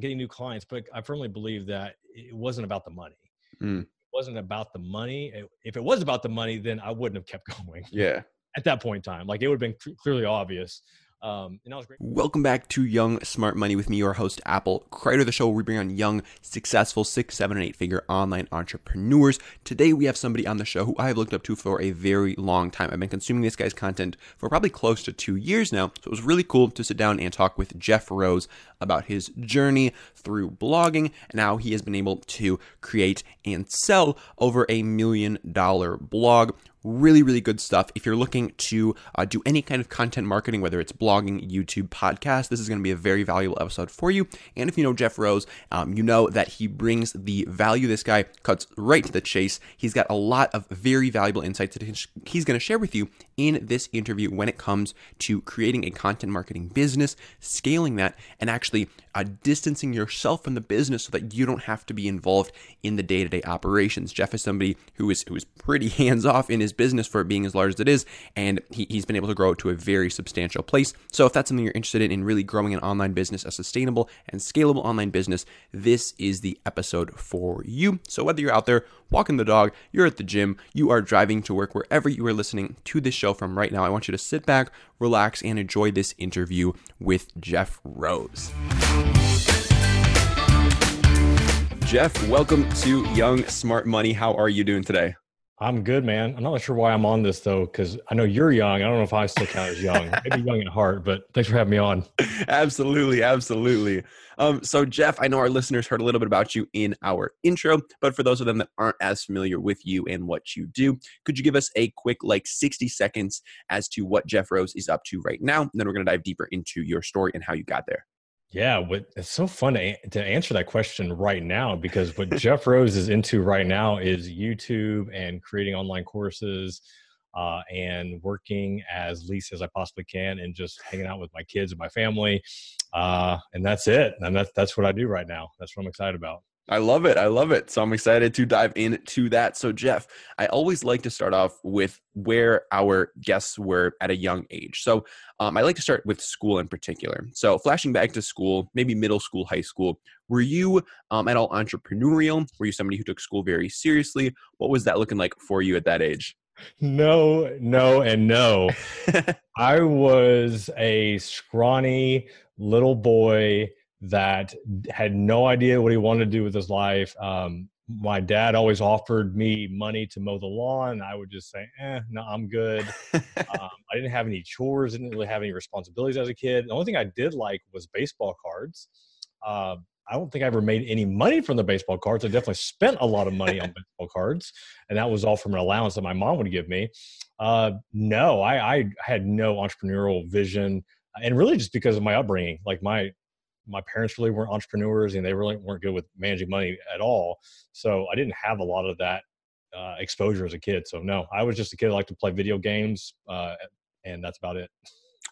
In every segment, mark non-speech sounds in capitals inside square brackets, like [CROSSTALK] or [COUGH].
getting new clients, but I firmly believe that it wasn't about the money. Mm. It wasn't about the money. If it was about the money, then I wouldn't have kept [LAUGHS] going. Yeah. At that point in time, like it would have been clearly obvious. Um, and that was great. Welcome back to Young Smart Money with me, your host, Apple Kreider, the show where we bring on young, successful six, seven, and eight figure online entrepreneurs. Today, we have somebody on the show who I have looked up to for a very long time. I've been consuming this guy's content for probably close to two years now. So it was really cool to sit down and talk with Jeff Rose about his journey through blogging and how he has been able to create and sell over a million dollar blog really really good stuff. If you're looking to uh, do any kind of content marketing whether it's blogging youtube podcast this is going to be a very valuable episode for you. And if you know jeff rose um, you know that he brings the value this guy cuts right to the chase. He's got a lot of very valuable insights that he's going to share with you in this interview when it comes to creating a content marketing business scaling that and actually uh, distancing yourself from the business so that you don't have to be involved in the day-to-day operations jeff is somebody who is who is pretty [LAUGHS] hands-off in his business for it being as large as it is, and he, he's been able to grow it to a very substantial place. So if that's something you're interested in, in really growing an online business, a sustainable and scalable online business, this is the episode for you. So whether you're out there walking the dog, you're at the gym, you are driving to work, wherever you are listening to this show from right now, I want you to sit back, relax, and enjoy this interview with Jeff Rose. Jeff, welcome to Young Smart Money. How are you doing today? I'm good, man. I'm not sure why I'm on this though, because I know you're young. I don't know if I still count as young. Maybe young at heart, but thanks for having me on. [LAUGHS] absolutely, absolutely. Um, so, Jeff, I know our listeners heard a little bit about you in our intro, but for those of them that aren't as familiar with you and what you do, could you give us a quick, like, 60 seconds as to what Jeff Rose is up to right now? And then we're going to dive deeper into your story and how you got there. Yeah, what, it's so fun to, to answer that question right now because what [LAUGHS] Jeff Rose is into right now is YouTube and creating online courses uh, and working as least as I possibly can and just hanging out with my kids and my family. Uh, and that's it. And that's, that's what I do right now. That's what I'm excited about. I love it. I love it. So I'm excited to dive into that. So, Jeff, I always like to start off with where our guests were at a young age. So, um, I like to start with school in particular. So, flashing back to school, maybe middle school, high school, were you um, at all entrepreneurial? Were you somebody who took school very seriously? What was that looking like for you at that age? No, no, and no. [LAUGHS] I was a scrawny little boy that had no idea what he wanted to do with his life. Um, my dad always offered me money to mow the lawn. I would just say, eh, no, I'm good. [LAUGHS] um, I didn't have any chores, didn't really have any responsibilities as a kid. The only thing I did like was baseball cards. Uh, I don't think I ever made any money from the baseball cards. I definitely spent a lot of money on [LAUGHS] baseball cards, and that was all from an allowance that my mom would give me. Uh, no, I, I had no entrepreneurial vision, and really just because of my upbringing. Like my my parents really weren't entrepreneurs and they really weren't good with managing money at all. So I didn't have a lot of that uh, exposure as a kid. So no, I was just a kid that liked to play video games, uh, and that's about it.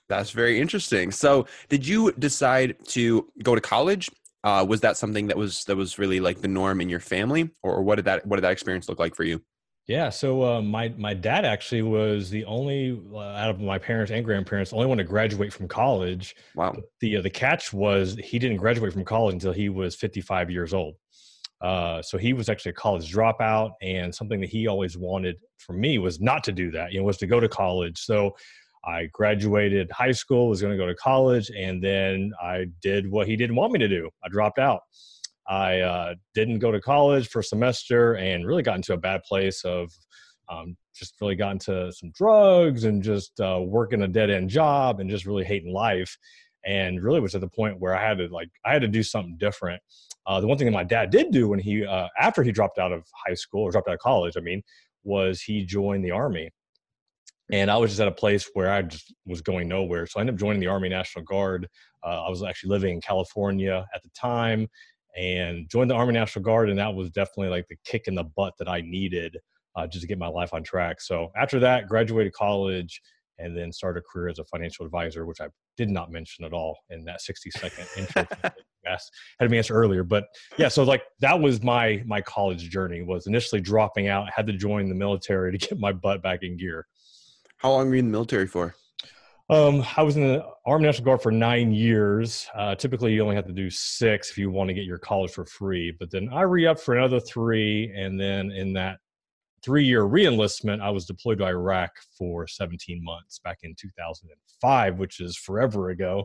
That's very interesting. So, did you decide to go to college? Uh, was that something that was that was really like the norm in your family, or, or what did that what did that experience look like for you? Yeah, so uh, my my dad actually was the only uh, out of my parents and grandparents, only one to graduate from college. Wow. The uh, the catch was he didn't graduate from college until he was 55 years old. Uh, so he was actually a college dropout, and something that he always wanted for me was not to do that. You know, was to go to college. So I graduated high school, was going to go to college, and then I did what he didn't want me to do. I dropped out. I uh, didn't go to college for a semester and really got into a bad place of um, just really got into some drugs and just uh, working a dead end job and just really hating life. And really was at the point where I had to like I had to do something different. Uh, the one thing that my dad did do when he uh, after he dropped out of high school or dropped out of college, I mean, was he joined the army. And I was just at a place where I just was going nowhere. So I ended up joining the Army National Guard. Uh, I was actually living in California at the time and joined the Army National Guard, and that was definitely like the kick in the butt that I needed uh, just to get my life on track. So after that, graduated college, and then started a career as a financial advisor, which I did not mention at all in that 60 second [LAUGHS] intro. had me answer earlier, but yeah, so like that was my my college journey. Was initially dropping out, had to join the military to get my butt back in gear. How long were you in the military for? Um, I was in the Army National Guard for nine years. Uh, typically, you only have to do six if you want to get your college for free. But then I re upped for another three, and then in that three-year reenlistment, I was deployed to Iraq for 17 months back in 2005, which is forever ago.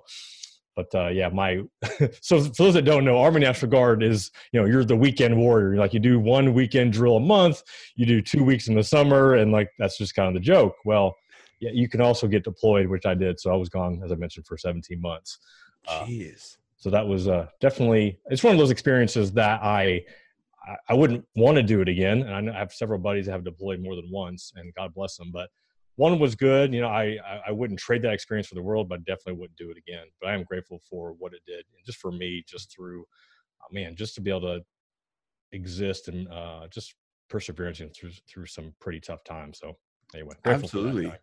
But uh, yeah, my [LAUGHS] so for those that don't know, Army National Guard is you know you're the weekend warrior. Like you do one weekend drill a month, you do two weeks in the summer, and like that's just kind of the joke. Well yeah, you can also get deployed, which I did. So I was gone, as I mentioned, for 17 months. Uh, Jeez. Uh, so that was uh, definitely it's one of those experiences that I I wouldn't want to do it again. And I have several buddies that have deployed more than once, and God bless them. But one was good. You know, I I wouldn't trade that experience for the world, but definitely wouldn't do it again. But I am grateful for what it did, and just for me, just through, oh man, just to be able to exist and uh, just perseverance through through some pretty tough times. So anyway, absolutely.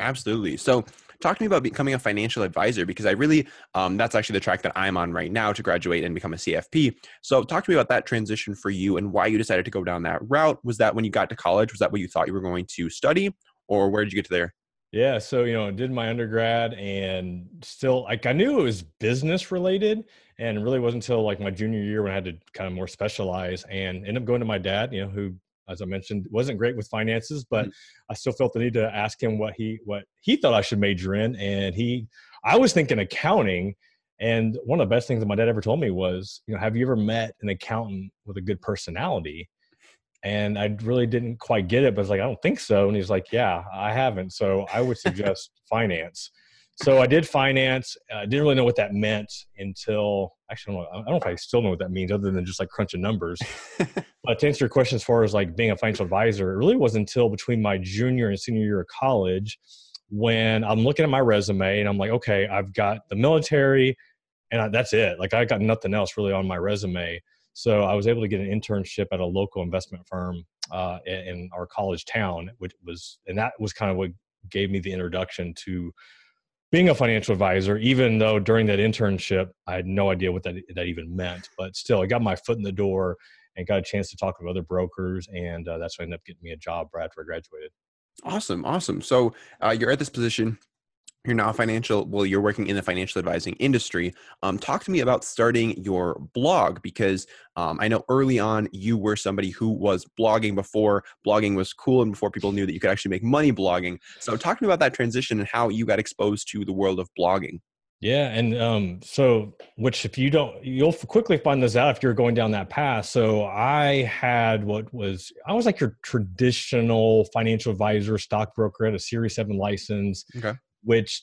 Absolutely. So, talk to me about becoming a financial advisor because I really, um, that's actually the track that I'm on right now to graduate and become a CFP. So, talk to me about that transition for you and why you decided to go down that route. Was that when you got to college? Was that what you thought you were going to study, or where did you get to there? Yeah, so you know, did my undergrad and still like I knew it was business related, and really wasn't until like my junior year when I had to kind of more specialize and end up going to my dad, you know, who as I mentioned, wasn't great with finances, but mm-hmm. I still felt the need to ask him what he what he thought I should major in. And he, I was thinking accounting. And one of the best things that my dad ever told me was, you know, have you ever met an accountant with a good personality? And I really didn't quite get it, but I was like, I don't think so. And he's like, Yeah, I haven't. So I would [LAUGHS] suggest finance so I did finance. I didn't really know what that meant until actually I don't, know, I don't know if I still know what that means other than just like crunching numbers. [LAUGHS] but to answer your question as far as like being a financial advisor, it really wasn't until between my junior and senior year of college when I'm looking at my resume and I'm like, okay, I've got the military and I, that's it. Like I got nothing else really on my resume. So I was able to get an internship at a local investment firm uh, in our college town, which was, and that was kind of what gave me the introduction to being a financial advisor, even though during that internship, I had no idea what that, that even meant, but still, I got my foot in the door and got a chance to talk with other brokers. And uh, that's what I ended up getting me a job right after I graduated. Awesome. Awesome. So uh, you're at this position you're now financial well you're working in the financial advising industry um, talk to me about starting your blog because um, i know early on you were somebody who was blogging before blogging was cool and before people knew that you could actually make money blogging so talk to me about that transition and how you got exposed to the world of blogging yeah, and um, so which if you don't, you'll quickly find this out if you're going down that path. So I had what was I was like your traditional financial advisor, stockbroker, at a Series Seven license. Okay which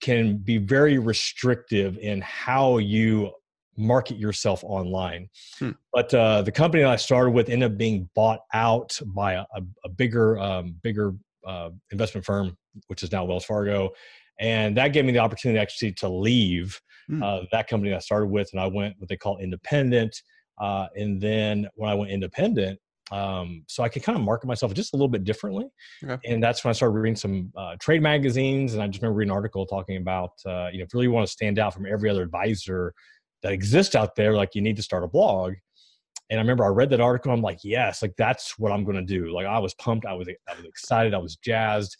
can be very restrictive in how you market yourself online. Hmm. But uh, the company that I started with ended up being bought out by a, a bigger, um, bigger uh, investment firm, which is now Wells Fargo, and that gave me the opportunity actually to leave hmm. uh, that company I started with, and I went what they call independent. Uh, and then when I went independent, um, so I could kind of market myself just a little bit differently. Okay. And that's when I started reading some uh, trade magazines. And I just remember reading an article talking about, uh, you know, if you really want to stand out from every other advisor that exists out there, like you need to start a blog. And I remember I read that article. I'm like, yes, like that's what I'm going to do. Like I was pumped. I was, I was excited. I was jazzed.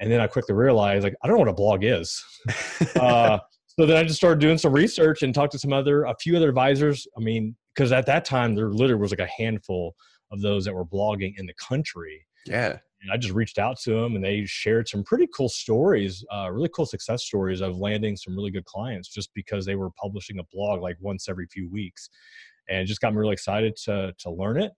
And then I quickly realized, like, I don't know what a blog is. [LAUGHS] uh, so then I just started doing some research and talked to some other, a few other advisors. I mean, because at that time there literally was like a handful of those that were blogging in the country. Yeah. And I just reached out to them and they shared some pretty cool stories, uh, really cool success stories of landing some really good clients just because they were publishing a blog like once every few weeks. And just got me really excited to, to learn it.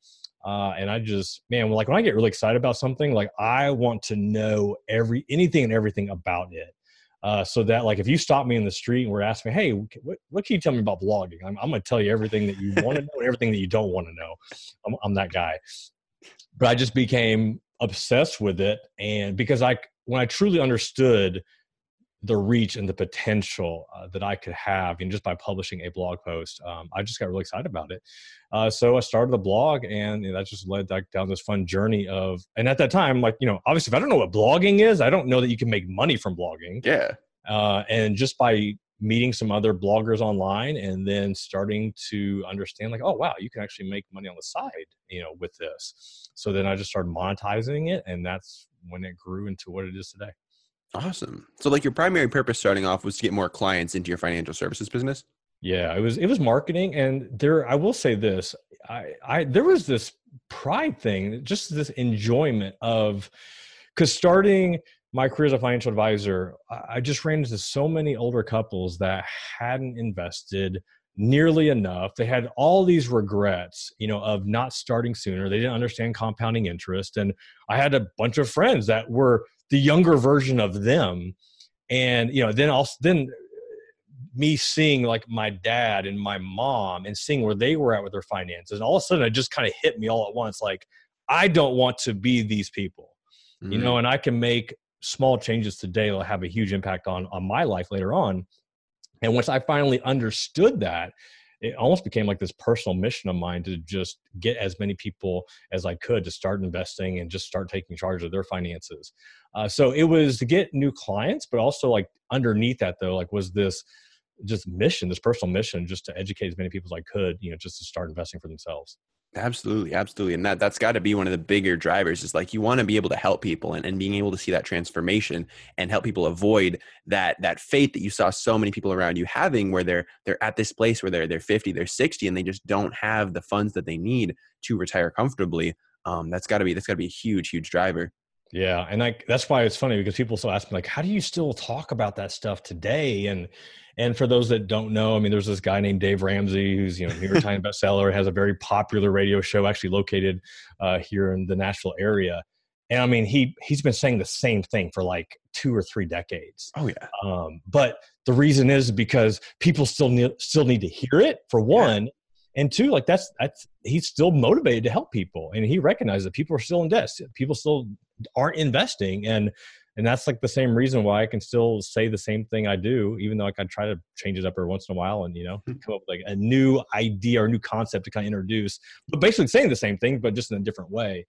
Uh, and I just, man, like when I get really excited about something, like I want to know every anything and everything about it uh, so that like if you stop me in the street and were asking me, hey, what, what can you tell me about blogging? I'm, I'm going to tell you everything that you want to know and everything that you don't want to know. I'm, I'm that guy. But I just became obsessed with it, and because I when I truly understood the reach and the potential uh, that I could have, and just by publishing a blog post, um, I just got really excited about it. Uh, so I started the blog, and you know, that just led like, down this fun journey of. And at that time, like you know, obviously, if I don't know what blogging is, I don't know that you can make money from blogging. Yeah. Uh, and just by meeting some other bloggers online, and then starting to understand, like, oh wow, you can actually make money on the side, you know, with this. So then I just started monetizing it, and that's when it grew into what it is today. Awesome. So like your primary purpose starting off was to get more clients into your financial services business? Yeah, it was it was marketing and there I will say this, I I there was this pride thing, just this enjoyment of cuz starting my career as a financial advisor, I just ran into so many older couples that hadn't invested nearly enough. They had all these regrets, you know, of not starting sooner. They didn't understand compounding interest. And I had a bunch of friends that were the younger version of them. And, you know, then also then me seeing like my dad and my mom and seeing where they were at with their finances. And all of a sudden it just kind of hit me all at once. Like, I don't want to be these people. Mm-hmm. You know, mm. and I can make small changes today that will have a huge impact on on my life later on and once i finally understood that it almost became like this personal mission of mine to just get as many people as i could to start investing and just start taking charge of their finances. Uh, so it was to get new clients but also like underneath that though like was this just mission this personal mission just to educate as many people as i could you know just to start investing for themselves Absolutely, absolutely. And that that's got to be one of the bigger drivers is like you want to be able to help people and, and being able to see that transformation and help people avoid that that fate that you saw so many people around you having where they're they're at this place where they're they're 50, they're 60 and they just don't have the funds that they need to retire comfortably. Um, that's gotta be that's gotta be a huge, huge driver. Yeah, and like that's why it's funny because people still ask me like, how do you still talk about that stuff today? And and for those that don't know, I mean, there's this guy named Dave Ramsey who's you know New York Times [LAUGHS] bestseller, has a very popular radio show actually located uh, here in the Nashville area. And I mean, he he's been saying the same thing for like two or three decades. Oh yeah. Um, but the reason is because people still need still need to hear it for one, yeah. and two, like that's that's he's still motivated to help people, and he recognizes that people are still in debt, people still aren't investing, and and that's like the same reason why I can still say the same thing I do, even though like I try to change it up every once in a while and you know hmm. come up with like a new idea or new concept to kind of introduce, but basically saying the same thing but just in a different way.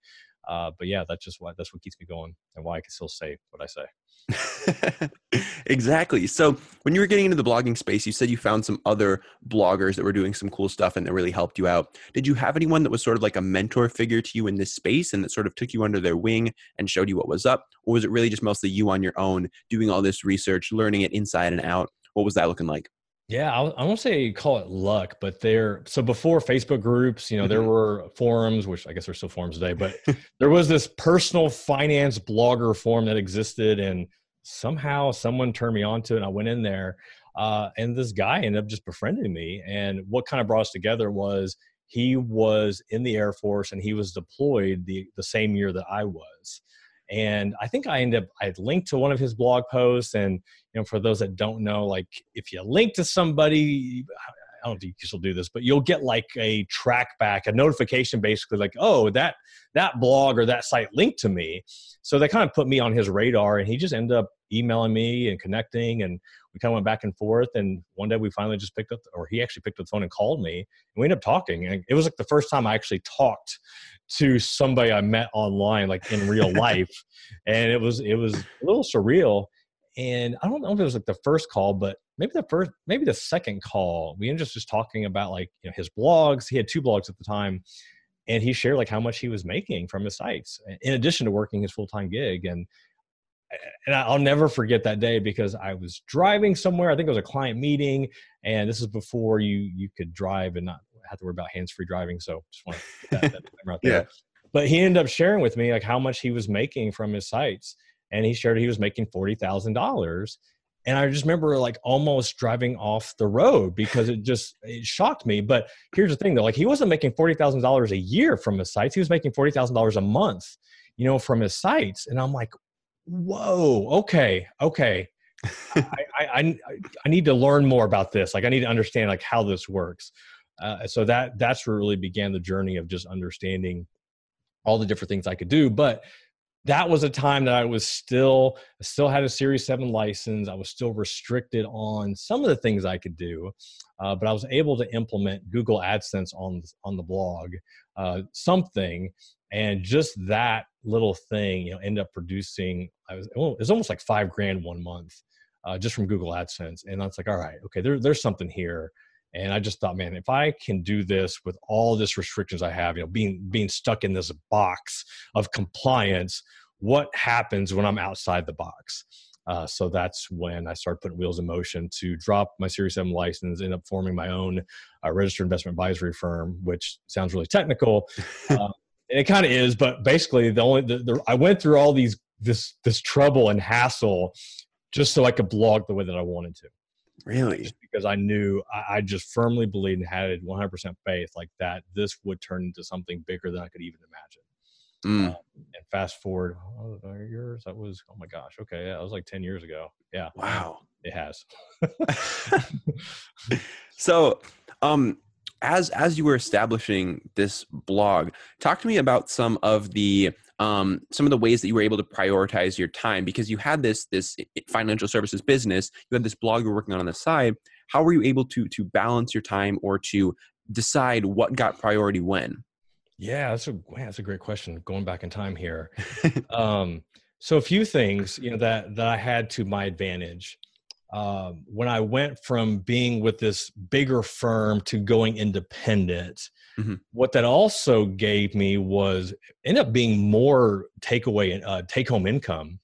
Uh, but yeah, that's just what that's what keeps me going and why I can still say what I say. [LAUGHS] exactly. So when you were getting into the blogging space, you said you found some other bloggers that were doing some cool stuff and that really helped you out. Did you have anyone that was sort of like a mentor figure to you in this space and that sort of took you under their wing and showed you what was up? Or was it really just mostly you on your own doing all this research, learning it inside and out? What was that looking like? Yeah, I, I won't say call it luck, but there. So before Facebook groups, you know, there mm-hmm. were forums, which I guess are still forums today, but [LAUGHS] there was this personal finance blogger forum that existed, and somehow someone turned me on to it. And I went in there, uh, and this guy ended up just befriending me. And what kind of brought us together was he was in the Air Force and he was deployed the the same year that I was. And I think I ended up I linked to one of his blog posts. And you know, for those that don't know, like if you link to somebody, I don't think you still do this, but you'll get like a track back, a notification basically like, oh, that that blog or that site linked to me. So they kind of put me on his radar and he just ended up emailing me and connecting and we kind of went back and forth and one day we finally just picked up or he actually picked up the phone and called me and we ended up talking and it was like the first time i actually talked to somebody i met online like in real [LAUGHS] life and it was it was a little surreal and i don't know if it was like the first call but maybe the first maybe the second call we ended up just talking about like you know his blogs he had two blogs at the time and he shared like how much he was making from his sites in addition to working his full-time gig and and I'll never forget that day because I was driving somewhere. I think it was a client meeting, and this is before you you could drive and not have to worry about hands free driving. So just want to put that, that [LAUGHS] out there. yeah. But he ended up sharing with me like how much he was making from his sites, and he shared he was making forty thousand dollars. And I just remember like almost driving off the road because it just it shocked me. But here's the thing though, like he wasn't making forty thousand dollars a year from his sites; he was making forty thousand dollars a month, you know, from his sites. And I'm like, whoa, okay, okay. [LAUGHS] I, I, I, need to learn more about this. Like I need to understand like how this works. Uh, so that that's where really began the journey of just understanding all the different things I could do. But that was a time that I was still I still had a Series Seven license. I was still restricted on some of the things I could do, uh, but I was able to implement Google AdSense on on the blog, uh, something, and just that little thing, you know, end up producing. I was it was almost like five grand one month, uh, just from Google AdSense, and I was like, all right, okay, there, there's something here. And I just thought, man, if I can do this with all this restrictions I have, you know, being being stuck in this box of compliance, what happens when I'm outside the box? Uh, so that's when I started putting wheels in motion to drop my Series M license, end up forming my own uh, registered investment advisory firm, which sounds really technical. Uh, [LAUGHS] and it kind of is, but basically the only the, the, I went through all these this this trouble and hassle just so I could blog the way that I wanted to. Really? Just because I knew I, I just firmly believed and had 100% faith like that this would turn into something bigger than I could even imagine. Mm. Um, and fast forward, oh, years that was oh my gosh, okay, yeah, it was like ten years ago. Yeah, wow, it has. [LAUGHS] so, um, as as you were establishing this blog, talk to me about some of the um, some of the ways that you were able to prioritize your time because you had this this financial services business, you had this blog you were working on on the side. How were you able to to balance your time or to decide what got priority when? Yeah, that's a that's a great question. Going back in time here, [LAUGHS] um, so a few things you know that that I had to my advantage um, when I went from being with this bigger firm to going independent. Mm-hmm. What that also gave me was ended up being more takeaway uh, take home income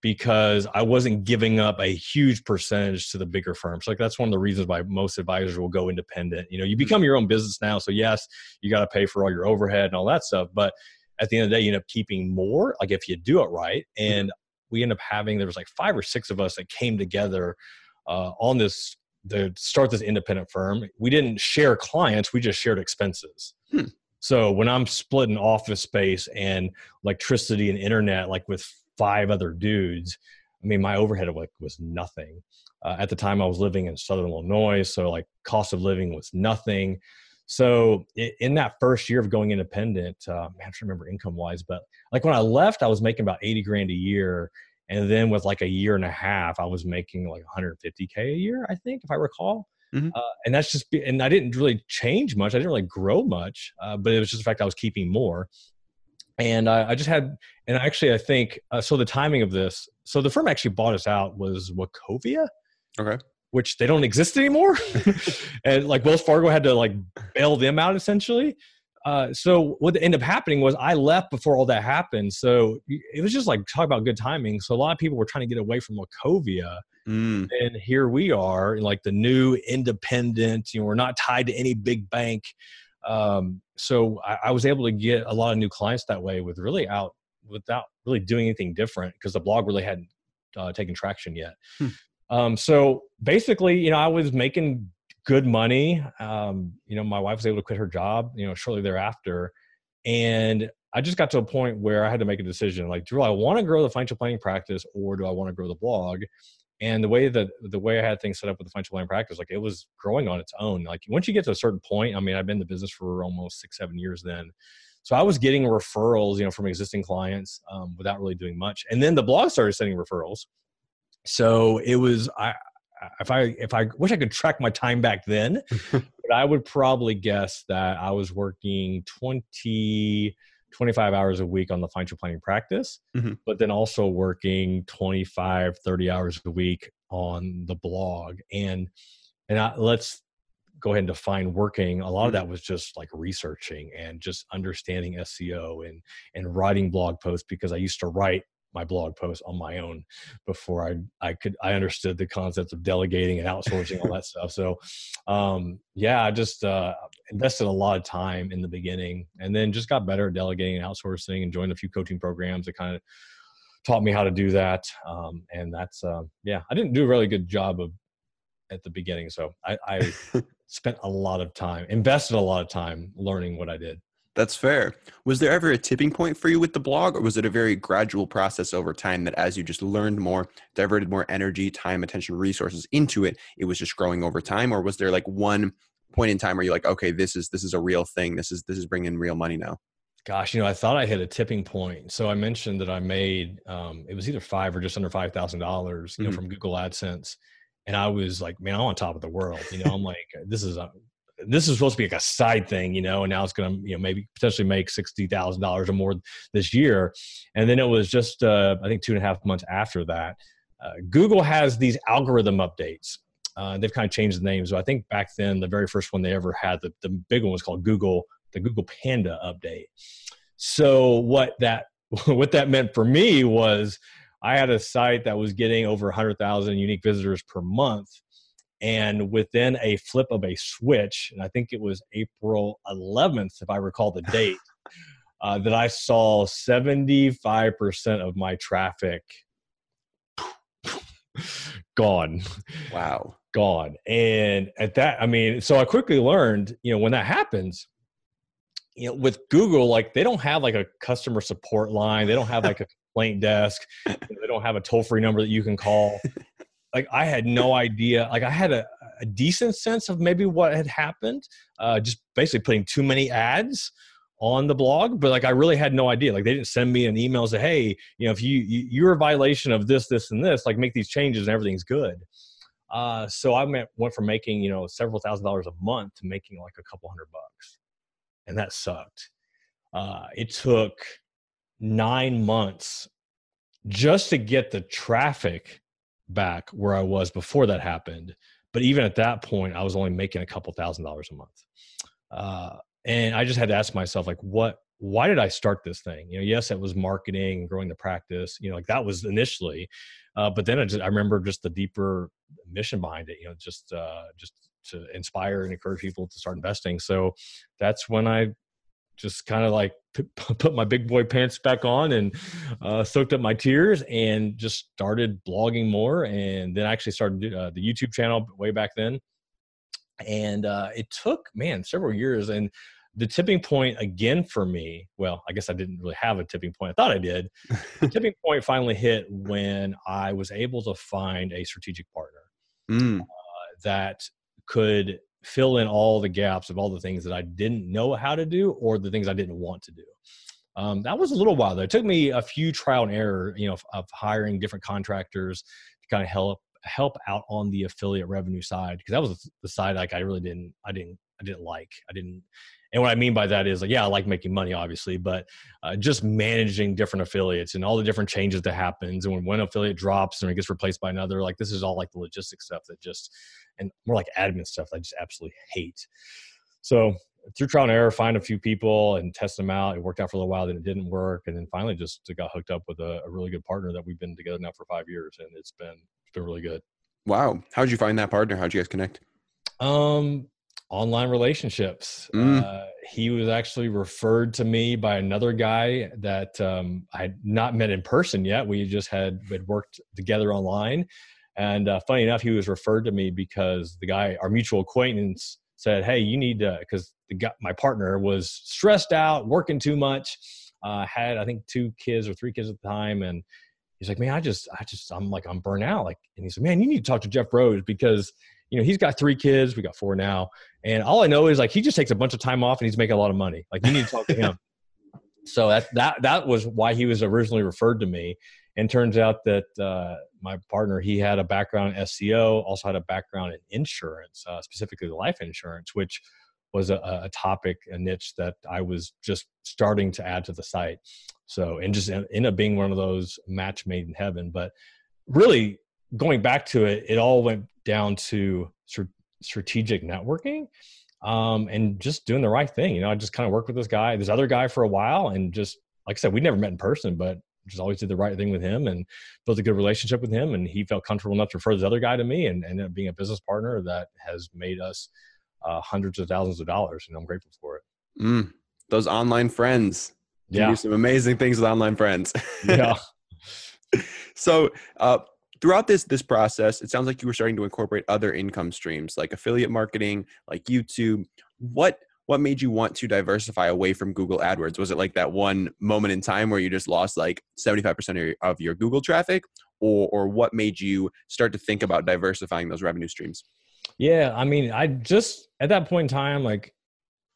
because I wasn't giving up a huge percentage to the bigger firms. Like that's one of the reasons why most advisors will go independent. You know, you mm-hmm. become your own business now, so yes, you got to pay for all your overhead and all that stuff, but at the end of the day, you end up keeping more. Like if you do it right, mm-hmm. and we end up having there was like five or six of us that came together uh, on this to start this independent firm. We didn't share clients; we just shared expenses. Hmm. So when I'm splitting office space and electricity and internet, like with five other dudes. I mean, my overhead like was nothing. Uh, at the time, I was living in Southern Illinois, so like cost of living was nothing. So in that first year of going independent, uh, man, I don't remember income wise, but like when I left, I was making about eighty grand a year, and then with like a year and a half, I was making like 150k a year, I think, if I recall. Mm-hmm. Uh, and that's just, and I didn't really change much. I didn't really grow much, uh, but it was just the fact I was keeping more and I, I, just had and actually i think uh, so the timing of this so the firm actually bought us out was wachovia okay which they don't exist anymore [LAUGHS] and like wells fargo had to like bail them out essentially uh, so what ended up happening was I left before all that happened. So it was just like talk about good timing. So a lot of people were trying to get away from Wachovia, mm. and here we are, like the new independent. You know, we're not tied to any big bank. Um, so I, I, was able to get a lot of new clients that way with really out without really doing anything different because the blog really hadn't uh, taken traction yet. Hmm. Um, so basically, you know, I was making good money. Um, you know, my wife was able to quit her job, you know, shortly thereafter. And I just got to a point where I had to make a decision like, do I want to grow the financial planning practice or do I want to grow the blog? and the way that the way I had things set up with the financial planning practice, like it was growing on its own. Like once you get to a certain point, I mean, I've been in the business for almost six, seven years then. So I was getting referrals, you know, from existing clients um, without really doing much. And then the blog started sending referrals. So it was I if I if I wish I could track my time back then, [LAUGHS] but I would probably guess that I was working 20 25 hours a week on the financial planning practice, mm-hmm. but then also working 25, 30 hours a week on the blog. And and I, let's go ahead and define working. A lot of mm-hmm. that was just like researching and just understanding SEO and and writing blog posts because I used to write my blog post on my own before I I could I understood the concepts of delegating and outsourcing all that stuff. So um, yeah, I just uh, invested a lot of time in the beginning, and then just got better at delegating and outsourcing, and joined a few coaching programs that kind of taught me how to do that. Um, and that's uh, yeah, I didn't do a really good job of at the beginning, so I, I [LAUGHS] spent a lot of time, invested a lot of time learning what I did. That's fair. Was there ever a tipping point for you with the blog, or was it a very gradual process over time that as you just learned more, diverted more energy, time, attention, resources into it, it was just growing over time? Or was there like one point in time where you're like, okay, this is this is a real thing. This is this is bringing real money now. Gosh, you know, I thought I hit a tipping point. So I mentioned that I made um, it was either five or just under five thousand dollars, you mm-hmm. from Google AdSense, and I was like, man, I'm on top of the world. You know, I'm like, this is a, this is supposed to be like a side thing, you know, and now it's going to, you know, maybe potentially make sixty thousand dollars or more this year. And then it was just, uh, I think, two and a half months after that. Uh, Google has these algorithm updates. Uh, they've kind of changed the names. So I think back then, the very first one they ever had, the, the big one was called Google, the Google Panda update. So what that [LAUGHS] what that meant for me was I had a site that was getting over 100,000 unique visitors per month. And within a flip of a switch, and I think it was April 11th, if I recall the [LAUGHS] date, uh, that I saw 75% of my traffic gone. Wow. Gone. And at that, I mean, so I quickly learned, you know, when that happens, you know, with Google, like they don't have like a customer support line, they don't have like a complaint desk, [LAUGHS] they don't have a toll free number that you can call. Like I had no idea. Like I had a, a decent sense of maybe what had happened, uh, just basically putting too many ads on the blog, but like I really had no idea. Like they didn't send me an email say, "Hey, you know, if you, you you're a violation of this, this, and this, like make these changes and everything's good." Uh, so I went from making you know several thousand dollars a month to making like a couple hundred bucks, and that sucked. Uh, it took nine months just to get the traffic back where I was before that happened. But even at that point, I was only making a couple thousand dollars a month. Uh, and I just had to ask myself, like, what, why did I start this thing? You know, yes, it was marketing, growing the practice, you know, like that was initially. Uh, but then I, just, I remember just the deeper mission behind it, you know, just, uh, just to inspire and encourage people to start investing. So that's when I just kind of like [LAUGHS] put my big boy pants back on and uh, soaked up my tears and just started blogging more. And then I actually started uh, the YouTube channel way back then. And uh, it took, man, several years. And the tipping point again for me, well, I guess I didn't really have a tipping point. I thought I did. the [LAUGHS] tipping point finally hit when I was able to find a strategic partner mm. that could fill in all the gaps of all the things that I didn't know how to do or the things I didn't want to do. Um, that was a little while though. It took me a few trial and error, you know, of, of hiring different contractors to kind of help help out on the affiliate revenue side because that was the side like I really didn't I didn't I didn't like I didn't and what I mean by that is like, yeah, I like making money, obviously, but uh, just managing different affiliates and all the different changes that happens. And when one affiliate drops and it gets replaced by another, like this is all like the logistics stuff that just and more like admin stuff that I just absolutely hate. So through trial and error, find a few people and test them out. It worked out for a little while, then it didn't work, and then finally just got hooked up with a, a really good partner that we've been together now for five years, and it's been it's been really good. Wow, how did you find that partner? How did you guys connect? Um, online relationships. Mm. Uh, he was actually referred to me by another guy that um, I had not met in person yet. We just had had worked together online, and uh, funny enough, he was referred to me because the guy, our mutual acquaintance, said, "Hey, you need to," because my partner was stressed out, working too much, uh, had I think two kids or three kids at the time, and he's like, "Man, I just, I just, I'm like, I'm burnt out." Like, and he said, "Man, you need to talk to Jeff Rose because." You know, he's got three kids. We got four now, and all I know is like he just takes a bunch of time off and he's making a lot of money. Like, you need to talk to him. [LAUGHS] so that that that was why he was originally referred to me and turns out that uh, my partner he had a background in SEO, also had a background in insurance, uh, specifically life insurance, which was a, a, topic, a niche that I was just starting to add to the site. So, and just ended up being one of those match made in heaven. But really, going back to it, it all went down to strategic networking um, and just doing the right thing. You know, I just kind of worked with this guy, this other guy for a while, and just like I said, we never met in person, but just always did the right thing with him and built a good relationship with him. And he felt comfortable enough to refer this other guy to me and ended up being a business partner that has made us uh, hundreds of thousands of dollars. And I'm grateful for it. Mm, those online friends. yeah. Do some amazing things with online friends. yeah. [LAUGHS] so, uh, throughout this this process it sounds like you were starting to incorporate other income streams like affiliate marketing like youtube what what made you want to diversify away from Google AdWords? Was it like that one moment in time where you just lost like 75% of your, of your Google traffic? Or, or what made you start to think about diversifying those revenue streams? Yeah, I mean, I just at that point in time, like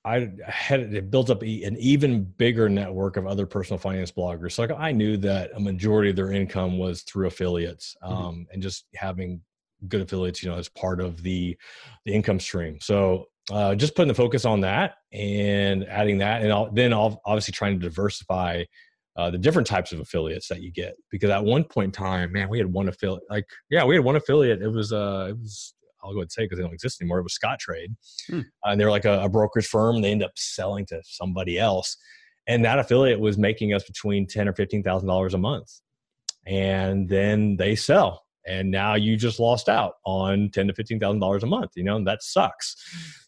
I had it built up an even bigger network of other personal finance bloggers. So like I knew that a majority of their income was through affiliates, mm-hmm. um, mm-hmm. and just having good affiliates, you know, as part of the the income stream. So uh, just putting the focus on that and adding that, and I'll, then I'll obviously trying to diversify uh, the different types of affiliates that you get. Because at one point in time, man, we had one affiliate. Like, yeah, we had one affiliate. It was uh, it was I'll go ahead and say because they don't exist anymore. It was Scottrade, hmm. uh, and they're like a, a brokerage firm. They end up selling to somebody else, and that affiliate was making us between ten or fifteen thousand dollars a month. and then they sell and now you just lost out on ten to fifteen thousand dollars a month. You know, and that sucks.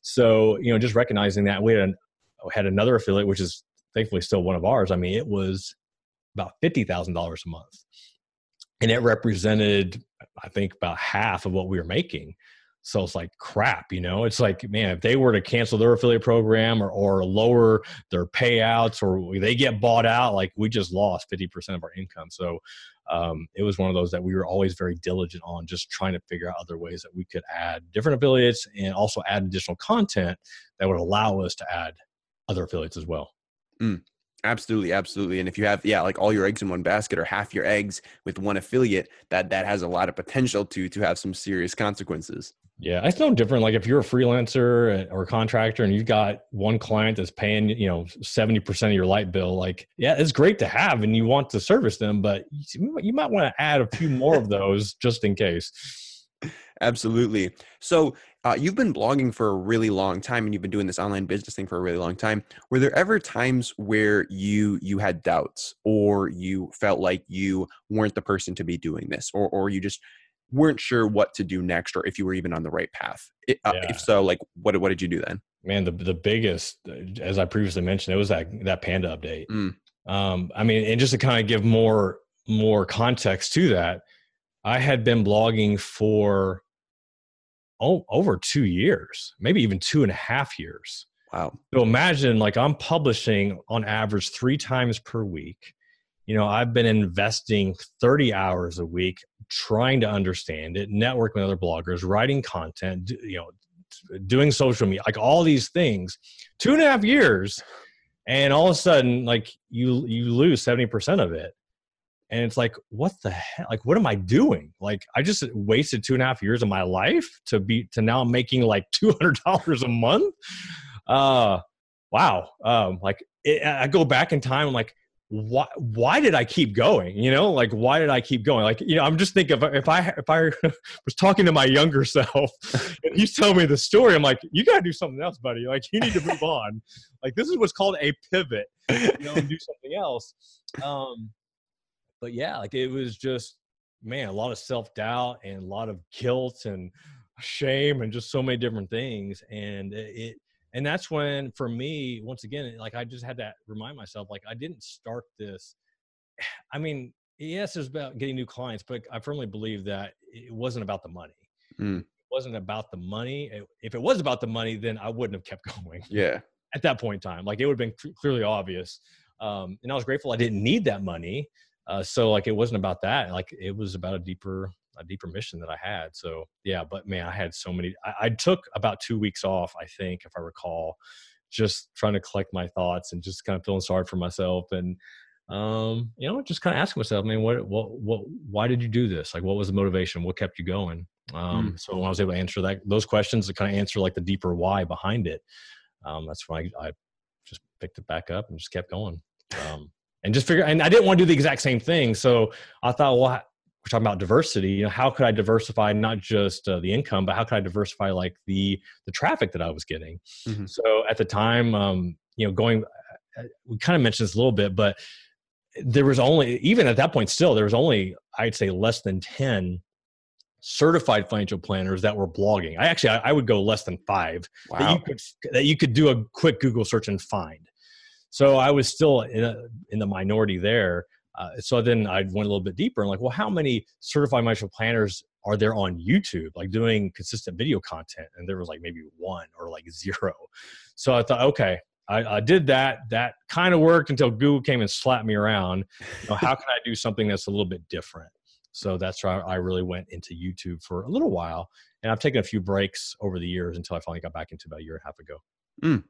So you know, just recognizing that we had an, had another affiliate, which is thankfully still one of ours. I mean, it was about fifty thousand dollars a month, and it represented, I think, about half of what we were making. So it's like crap, you know. It's like, man, if they were to cancel their affiliate program or, or lower their payouts or they get bought out, like we just lost 50% of our income. So um, it was one of those that we were always very diligent on just trying to figure out other ways that we could add different affiliates and also add additional content that would allow us to add other affiliates as well. Mm, absolutely, absolutely. And if you have, yeah, like all your eggs in one basket or half your eggs with one affiliate, that that has a lot of potential to to have some serious consequences. Yeah, it's no different. Like if you're a freelancer or a contractor and you've got one client that's paying, you know, 70% of your light bill, like, yeah, it's great to have and you want to service them, but you might want to add a few more of those just in case. Absolutely. So uh, you've been blogging for a really long time and you've been doing this online business thing for a really long time. Were there ever times where you you had doubts or you felt like you weren't the person to be doing this or or you just weren't sure what to do next or if you were even on the right path. It, uh, yeah. If so, like what what did you do then? Man, the the biggest, uh, as I previously mentioned, it was that that Panda update. Mm. Um, I mean, and just to kind of give more more context to that, I had been blogging for oh, over two years, maybe even two and a half years. Wow. So imagine like I'm publishing on average three times per week you know i've been investing 30 hours a week trying to understand it networking with other bloggers writing content you know doing social media like all these things two and a half years and all of a sudden like you you lose 70% of it. And it's like what the hell like what am i doing? Like i just wasted two and a half years of my life to be to now making like $200 a month? Uh wow um like it, i go back in time i'm like why why did I keep going? You know, like why did I keep going? Like you know, I'm just thinking if, if I if I [LAUGHS] was talking to my younger [LAUGHS] self and he's telling me the story, I'm like, you got to do something else, buddy. Like you need to move on. Like this is what's called a pivot, you know, and do something else. Um, but yeah, like it was just man, a lot of self doubt and a lot of guilt and shame and just so many different things, and it and that's when for me once again like i just had to remind myself like i didn't start this [SIGHS] i mean yes it's about getting new clients but i firmly believe that it wasn't about the money. Mm. it wasn't about the money if it was about the money then i wouldn't have kept [LAUGHS] going yeah. at that point in time. Like it would have been clearly obvious um, and i was grateful i didn't need that money uh, so like it wasn't about that. Like it was about a deeper a deeper mission that I had. So yeah, but man, I had so many. I, I, took about two weeks off, I think, if I recall, just trying to collect my thoughts and just kind of feeling sorry for myself and um, you know, just kind of asking myself, man, what, what, what, why did you do this? Like, what was the motivation? What kept you going? Um, mm. so when I was able to answer that, those questions to kind of answer like the deeper why behind it, um, that's why I, I just picked it back up and just kept going. Um, and just figure, and I didn't want to do the exact same thing. So I thought, well, we're talking about diversity you know how could i diversify not just uh, the income but how could i diversify like the the traffic that i was getting mm-hmm. so at the time um you know going uh, we kind of mentioned this a little bit but there was only even at that point still there was only i'd say less than 10 certified financial planners that were blogging i actually i, I would go less than five wow. that you could that you could do a quick google search and find so i was still in, a, in the minority there uh, so then I went a little bit deeper and like, well, how many certified financial planners are there on YouTube, like doing consistent video content? And there was like maybe one or like [LAUGHS] zero. So I thought, okay, I, I did that. That kind of worked until Google came and slapped me around. You know, how can I do something that's a little bit different? So that's why I really went into YouTube for a little while. And I've taken a few breaks over the years until I finally got back into about a year and a half ago. Mm.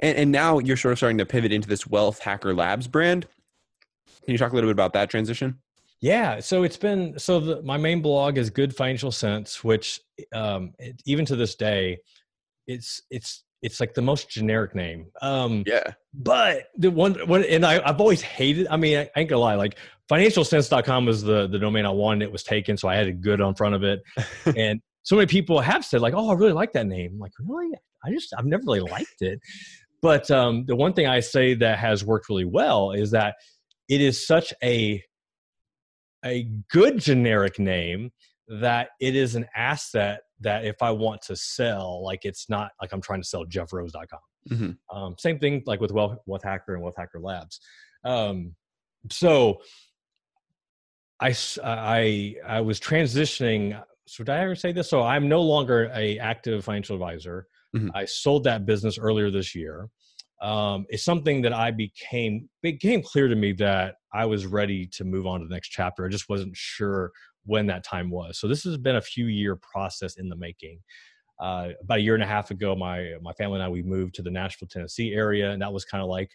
And, and now you're sort of starting to pivot into this Wealth Hacker Labs brand. Can you talk a little bit about that transition? Yeah, so it's been so the, my main blog is Good Financial Cents, which um, it, even to this day, it's it's it's like the most generic name. Um, yeah. But the one, one and I, I've always hated. I mean, I, I ain't gonna lie. Like financialcents.com was the the domain I wanted. It was taken, so I had a good on front of it. [LAUGHS] and so many people have said like, "Oh, I really like that name." I'm like, really? I just I've never really liked it. But um, the one thing I say that has worked really well is that it is such a a good generic name that it is an asset that if I want to sell, like it's not like I'm trying to sell jeffrose.com. Mm-hmm. Um, same thing like with Wealth, Wealth Hacker and Wealth Hacker Labs. Um, so I, I, I was transitioning. So did I ever say this? So I'm no longer a active financial advisor. Mm-hmm. I sold that business earlier this year. Um, it's something that I became became clear to me that I was ready to move on to the next chapter. I just wasn't sure when that time was. So this has been a few year process in the making. Uh, about a year and a half ago, my my family and I we moved to the Nashville, Tennessee area, and that was kind of like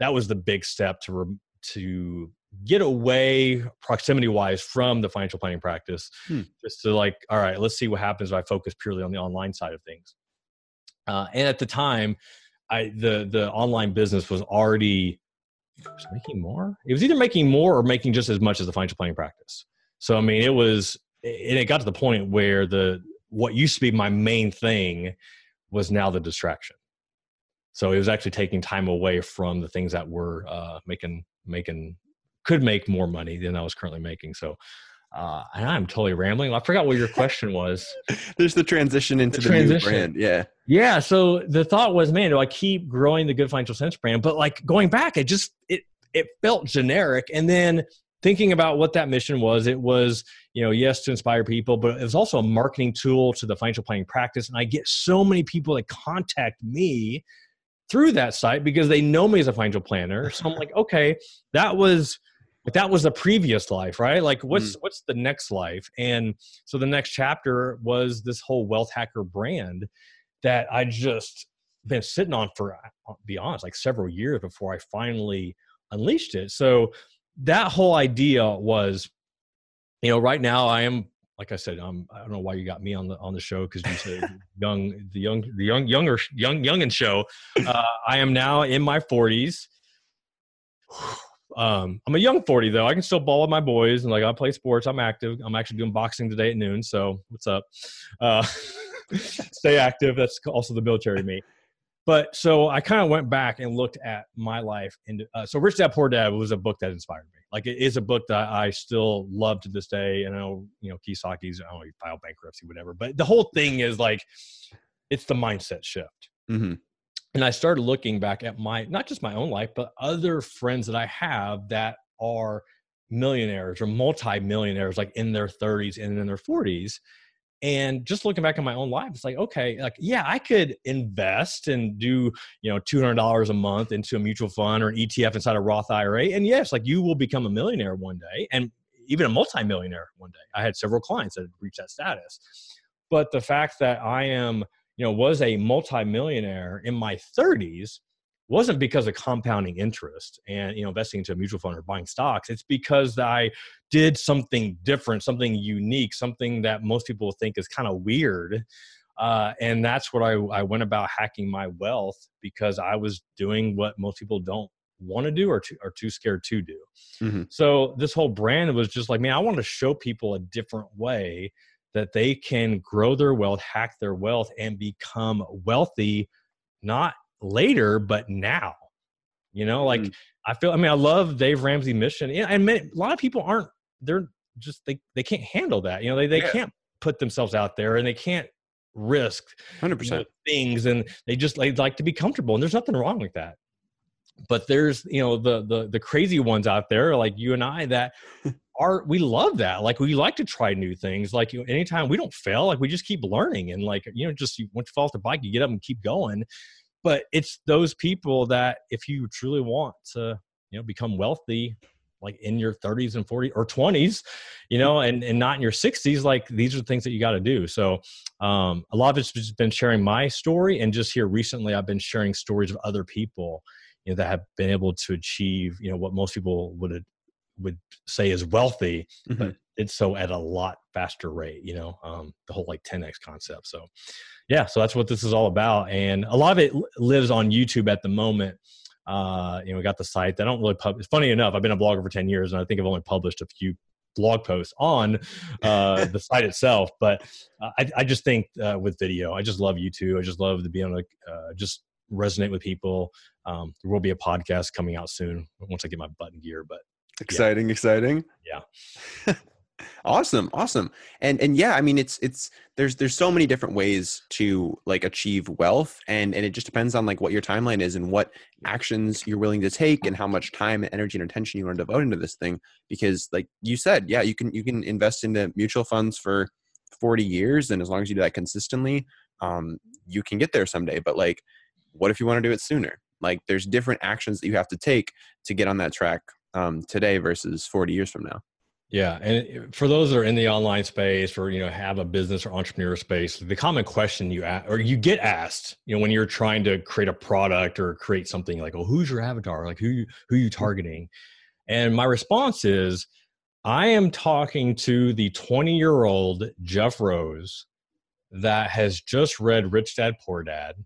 that was the big step to re- to get away proximity wise from the financial planning practice, hmm. just to like, all right, let's see what happens if I focus purely on the online side of things. Uh, and at the time, I the the online business was already was making more. It was either making more or making just as much as the financial planning practice. So I mean, it was, and it got to the point where the what used to be my main thing was now the distraction. So it was actually taking time away from the things that were uh, making making could make more money than I was currently making. So uh, and I'm totally rambling. I forgot what your question was. [LAUGHS] There's the transition into the, the transition. new brand. Yeah. Yeah. So the thought was, man, do I keep growing the Good Financial Cents brand? But like going back, it just it it felt generic. And then thinking about what that mission was, it was, you know, yes, to inspire people, but it was also a marketing tool to the financial planning practice. And I get so many people that contact me through that site because they know me as a financial planner. So I'm like, okay, that was but that was the previous life right? Like what's mm. what's the next life? And so the next chapter was this whole wealth hacker brand that i just been sitting on for I'll be honest like several years before i finally unleashed it. So that whole idea was you know right now i am like i said I'm, i don't know why you got me on the on the show because you said [LAUGHS] young the young the young younger young young and show. Uh, i am now in my 40s um, I'm a young 40 though. I can still ball with my boys and like I play sports. I'm active. I'm actually doing boxing today at noon. So what's up? Uh, [LAUGHS] stay active. That's also the military me. But so I kind of went back and looked at my life. And uh, so Rich Dad Poor Dad was a book that inspired me. Like it is a book that I still love to this day. And I know, you know, Kiyosaki's, I don't know, he filed bankruptcy, whatever. But the whole thing is like, it's the mindset shift. Mm-hmm and I started looking back at my not just my own life, but other friends that I have that are millionaires or multi-millionaires, like in their 30s and in their 40s. And just looking back at my own life, it's like, okay, like, yeah, I could invest and do, you know, $200 a month into a mutual fund or an ETF inside a Roth IRA. And yes, like you will become a millionaire one day and even a multi-millionaire one day. I had several clients that had reached that status. But the fact that I am you know was a multimillionaire in my 30s wasn't because of compounding interest and you know investing into a mutual fund or buying stocks it's because i did something different something unique something that most people think is kind of weird uh, and that's what I, I went about hacking my wealth because i was doing what most people don't want to do or too, are too scared to do mm-hmm. so this whole brand was just like man i want to show people a different way that they can grow their wealth, hack their wealth, and become wealthy, not later, but now. You know, like mm. I feel, I mean, I love Dave Ramsey mission. Yeah, and a lot of people aren't, they're just, they, they can't handle that. You know, they, they yeah. can't put themselves out there and they can't risk 100% you know, things and they just they like to be comfortable and there's nothing wrong with that but there's you know the the the crazy ones out there like you and I that [LAUGHS] are we love that like we like to try new things like you anytime we don't fail like we just keep learning and like you know just you, once you fall off the bike you get up and keep going but it's those people that if you truly want to you know become wealthy like in your 30s and 40s or 20s you know and and not in your 60s like these are the things that you got to do so um, a lot of it's just been sharing my story and just here recently i've been sharing stories of other people you know that have been able to achieve you know what most people would would say is wealthy, mm-hmm. but it's so at a lot faster rate, you know, um, the whole like 10x concept. So, yeah, so that's what this is all about. And a lot of it lives on YouTube at the moment. Uh, you know, we got the site. I don't really publish. Funny enough, I've been a blogger for 10 years and I think I've only published a few blog posts on uh, [LAUGHS] the site itself. But uh, I, I, just think uh, with video, I just love YouTube. I just love to be able to uh, just resonate with people. Um, there will be a podcast coming out soon once I get my button gear, but Exciting, yeah. exciting. [LAUGHS] Yeah. awesome awesome and and yeah i mean it's it's there's there's so many different ways to like achieve wealth and and it just depends on like what your timeline is and what actions you're willing to take and how much time and energy and attention you want to devote into this thing because like you said yeah you can you can invest into mutual funds for 40 years and as long as you do that consistently um you can get there someday but like what if you want to do it sooner like there's different actions that you have to take to get on that track um, today versus 40 years from now yeah, and for those that are in the online space or you know have a business or entrepreneur space, the common question you ask, or you get asked, you know, when you're trying to create a product or create something like, "Oh, who's your avatar? Like who who are you targeting?" And my response is, I am talking to the 20 year old Jeff Rose that has just read Rich Dad Poor Dad,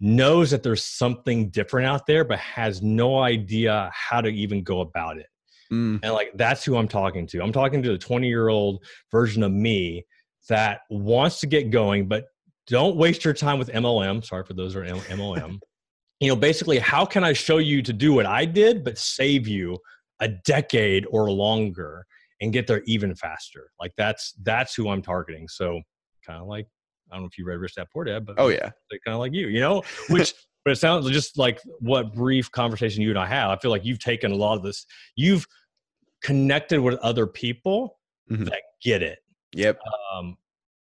knows that there's something different out there, but has no idea how to even go about it Mm. And like that's who I'm talking to. I'm talking to the 20 year old version of me that wants to get going, but don't waste your time with MLM. Sorry for those who are MLM. [LAUGHS] you know, basically, how can I show you to do what I did, but save you a decade or longer and get there even faster? Like that's that's who I'm targeting. So kind of like I don't know if you read Rich Dad Poor Dad, but oh yeah, kind of like you, you know, which [LAUGHS] but it sounds just like what brief conversation you and I have. I feel like you've taken a lot of this. You've connected with other people mm-hmm. that get it. Yep. Um,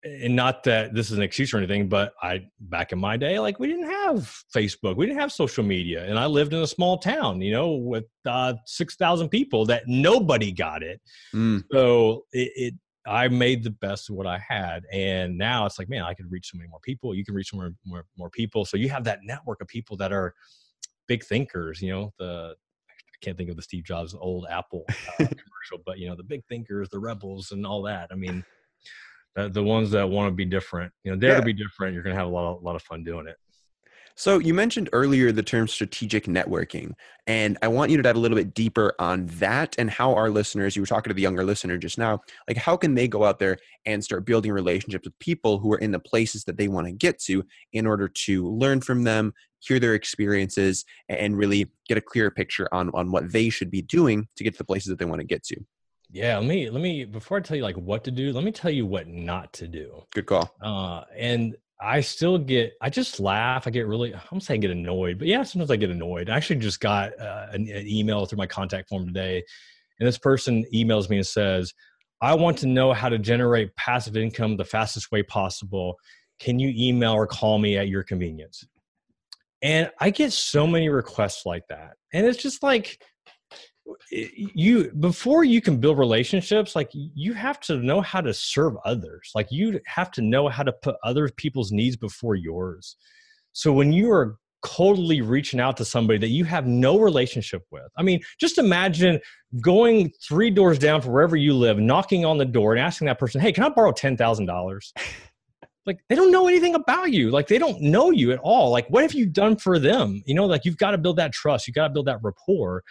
and not that this is an excuse or anything, but I back in my day, like we didn't have Facebook, we didn't have social media, and I lived in a small town, you know, with uh, six thousand people that nobody got it. Mm. So it, it I made the best of what I had. And now it's like, man, I can reach so many more people. You can reach more, more, more people. So you have that network of people that are big thinkers, you know, the, I can't think of the Steve Jobs old Apple uh, [LAUGHS] commercial, but you know, the big thinkers, the rebels and all that. I mean, the, the ones that want to be different, you know, dare yeah. to be different. You're going to have a lot, of, a lot of fun doing it. So you mentioned earlier the term strategic networking, and I want you to dive a little bit deeper on that and how our listeners, you were talking to the younger listener just now, like how can they go out there and start building relationships with people who are in the places that they want to get to in order to learn from them, hear their experiences, and really get a clearer picture on, on what they should be doing to get to the places that they want to get to. Yeah, let me let me before I tell you like what to do, let me tell you what not to do. Good call. Uh, and I still get, I just laugh. I get really, I'm saying get annoyed, but yeah, sometimes I get annoyed. I actually just got uh, an, an, email through my contact form today, and this person emails me and says, I want to know how to generate passive income the fastest way possible. Can you email or call me at your convenience? And I get so many requests like that. And it's just like, you before you can build relationships like you have to know how to serve others. Like you have to know how to put other people's needs before yours. So when you are coldly reaching out to somebody that you have no relationship with i mean just imagine going three doors down from wherever you live knocking on the door and asking that person hey can i borrow $10000 like they don't know anything about you. Like they don't know you at all. Like what have you done for them? You know like you've got to build that trust. You've got to build that rapport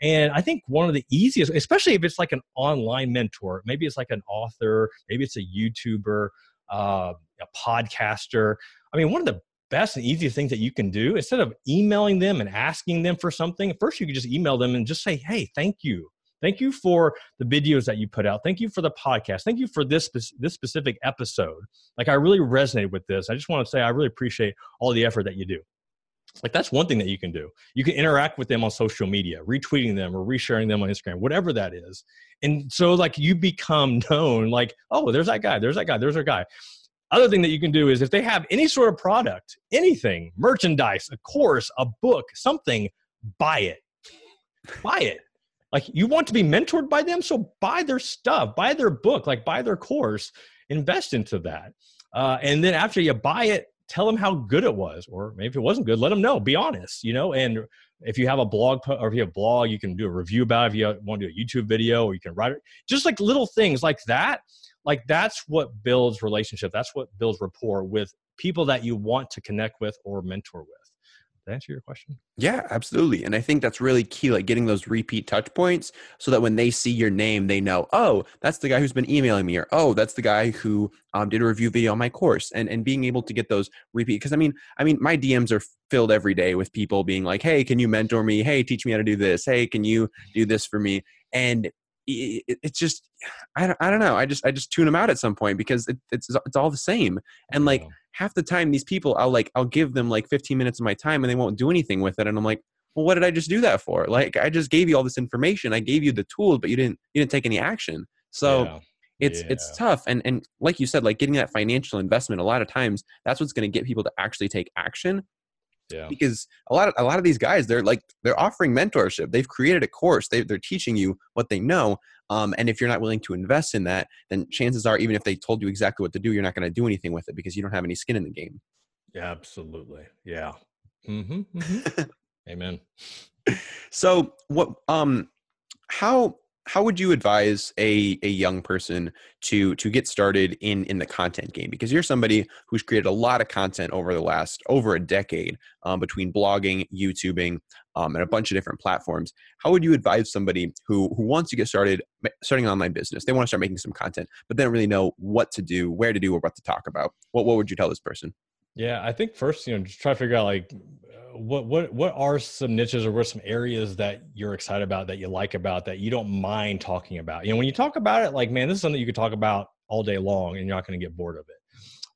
and I think one of the easiest, especially if it's like an online mentor, maybe it's like an author, maybe it's a YouTuber, uh, a podcaster. I mean, one of the best and easiest things that you can do instead of emailing them and asking them for something, first you could just email them and just say, hey, thank you. Thank you for the videos that you put out. Thank you for the podcast. Thank you for this this specific episode. Like I really resonated with this. I just want to say I really appreciate all the effort that you do like that's one thing that you can do. You can interact with them on social media retweeting them or resharing them on instagram whatever that is. And so like you become [LAUGHS] known like oh there's that guy there's that guy there's our guy. Other thing that you can do is if they have any sort of product anything merchandise a course a book something buy it. Buy it. Like you want to be mentored by them? So buy their stuff buy their book like buy their course invest into that. Uh, and then after you buy it tell them how good it was or maybe if it wasn't good let them know be honest you know and if you have a blog or if you have a blog you can do a review about it if you want to do a youtube video or you can write it just like little things like that like that's what builds relationship that's what builds rapport with people that you want to connect with or mentor with that answer your question? Yeah, absolutely. And I think that's really key, like getting those repeat touch points so that when they see your name, they know, oh, that's the guy who's been emailing me, or oh, that's the guy who um, did a review video on my course. And and being able to get those repeat because I mean, I mean, my DMs are filled every day with people being like, hey, can you mentor me? Hey, teach me how to do this. Hey, can you do this for me? and it's just I don't, I don't know i just i just tune them out at some point because it, it's it's all the same. And like half the time these people i'll like i'll give them like 15 minutes of my time and they won't do anything with it. And i'm like well what did i just do that for? Like i just gave you all this information. I gave you the tools but you didn't you didn't take any action. So yeah. it's yeah. it's tough. And and like you said like getting that financial investment a lot of times that's what's going to get people to actually take action yeah. Because a lot of a lot of these guys, they're like they're offering mentorship. They've created a course. They, they're teaching you what they know. Um, and if you're not willing to invest in that, then chances are, even if they told you exactly what to do, you're not going to do anything with it because you don't have any skin in the game. Yeah, absolutely. Yeah. Mm-hmm, mm-hmm. [LAUGHS] Amen. So what? Um, how how would you advise a, a young person to to get started in in the content game? Because you're somebody who's created a lot of content over the last over a decade um, between blogging youtubing um, and a bunch of different platforms. How would you advise somebody who who wants to get started starting an online business? They want to start making some content but they don't really know what to do where to do or what to talk about. What, what would you tell this person? Yeah i think first you know just try to figure out like what what what are some niches or what some areas that you're excited about that you like about that you don't mind talking about? You know when you talk about it like man this is something you could talk about all day long and you're not going to get bored of it.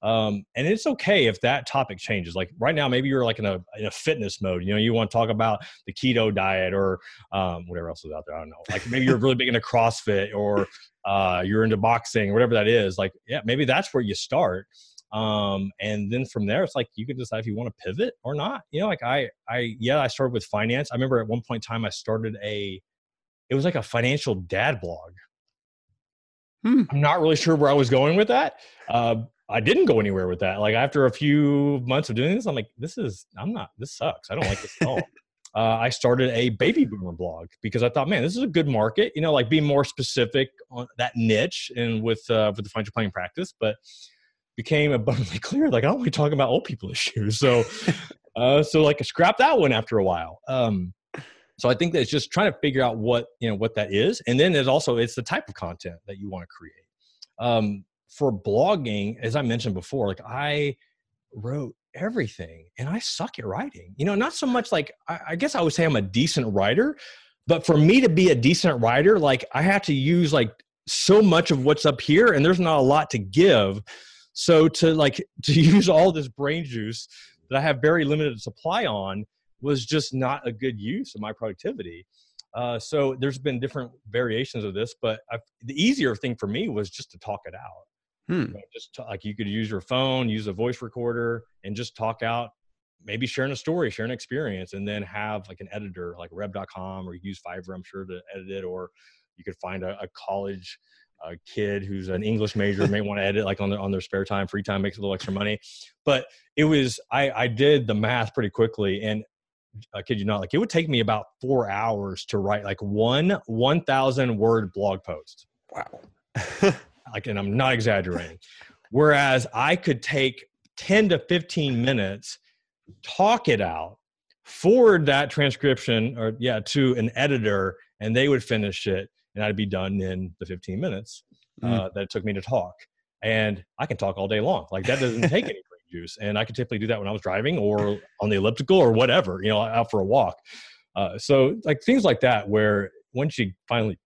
Um, and it's okay if that topic changes. Like right now maybe you're like in a, in a fitness mode you know you want to talk about the keto diet or um, whatever else is out there i don't know. Like maybe you're really big into crossfit or uh, you're into boxing whatever that is like yeah maybe that's where you start um, and then from there it's like you can decide if you want to pivot or not you know like i i yeah i started with finance i remember at one point in time i started a it was like a financial dad blog hmm. i'm not really sure where i was going with that uh, i didn't go anywhere with that like after a few months of doing this i'm like this is i'm not this sucks i don't like this at all [LAUGHS] uh, I started a baby boomer blog because I thought, man, this is a good market. You know, like being more specific on that niche and with uh, with the financial planning practice. But became abundantly [LAUGHS] clear like i don't want to talk about old people issues so [LAUGHS] uh so like scrap that one after a while. Um so i think that it's just trying to figure out what you know what that is. And then there's also it's the type of content that you want to create. Um for blogging as i mentioned before like i wrote everything and i suck at writing. You know not so much like I, I guess i would say i'm a decent writer but for me to be a decent writer like i have to use like so much of what's up here and there's not a lot to give so to like [LAUGHS] to use all this brain juice that I have very limited supply on was just not a good use of my productivity. Uh, so there's been different variations of this, but I, the easier thing for me was just to talk it out. Hmm. You know, just like you could use your phone, use a voice recorder, and just talk out. Maybe sharing a story, share an experience, and then have like an editor like Rev.com or use Fiverr, I'm sure, to edit it. Or you could find a, a college a kid who's an English major may want to edit like on their on their spare time, free time, makes a little extra money. But it was I I did the math pretty quickly, and I kid you not, like it would take me about four hours to write like one one thousand word blog post. Wow. [LAUGHS] like, and I'm not exaggerating. Whereas I could take ten to fifteen minutes, talk it out, forward that transcription or yeah to an editor, and they would finish it and I'd be done in the 15 minutes uh, mm. that it took me to talk. And I can talk all day long. Like that doesn't take any brain juice. And I could typically do that when I was driving or on the elliptical or whatever, you know, out for a walk. Uh, so like things like that, where once you finally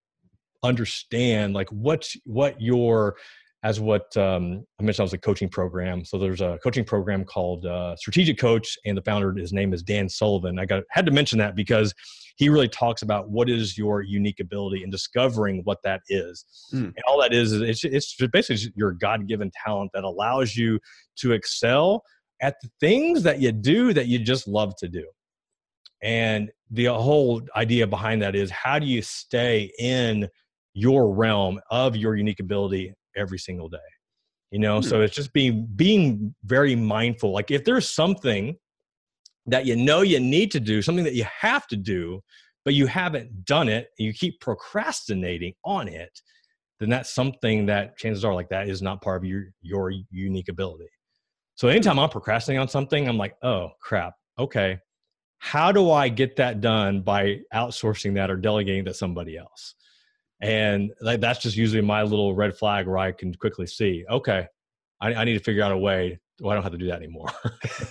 understand like what what your as what um, I mentioned, I was a coaching program. So there's a coaching program called uh, Strategic Coach, and the founder, his name is Dan Sullivan. I got had to mention that because he really talks about what is your unique ability and discovering what that is. Mm. And all that is, it's, it's basically your God given talent that allows you to excel at the things that you do that you just love to do. And the whole idea behind that is how do you stay in your realm of your unique ability every single day? You know, mm. so it's just being being very mindful. Like if there's something that you know you need to do, something that you have to do, but you haven't done it, you keep procrastinating on it, then that's something that chances are like that is not part of your your unique ability. So anytime I'm procrastinating on something, I'm like, oh crap, okay. How do I get that done by outsourcing that or delegating to somebody else? And like that's just usually my little red flag where I can quickly see, okay, I, I need to figure out a way. Well, I don't have to do that anymore.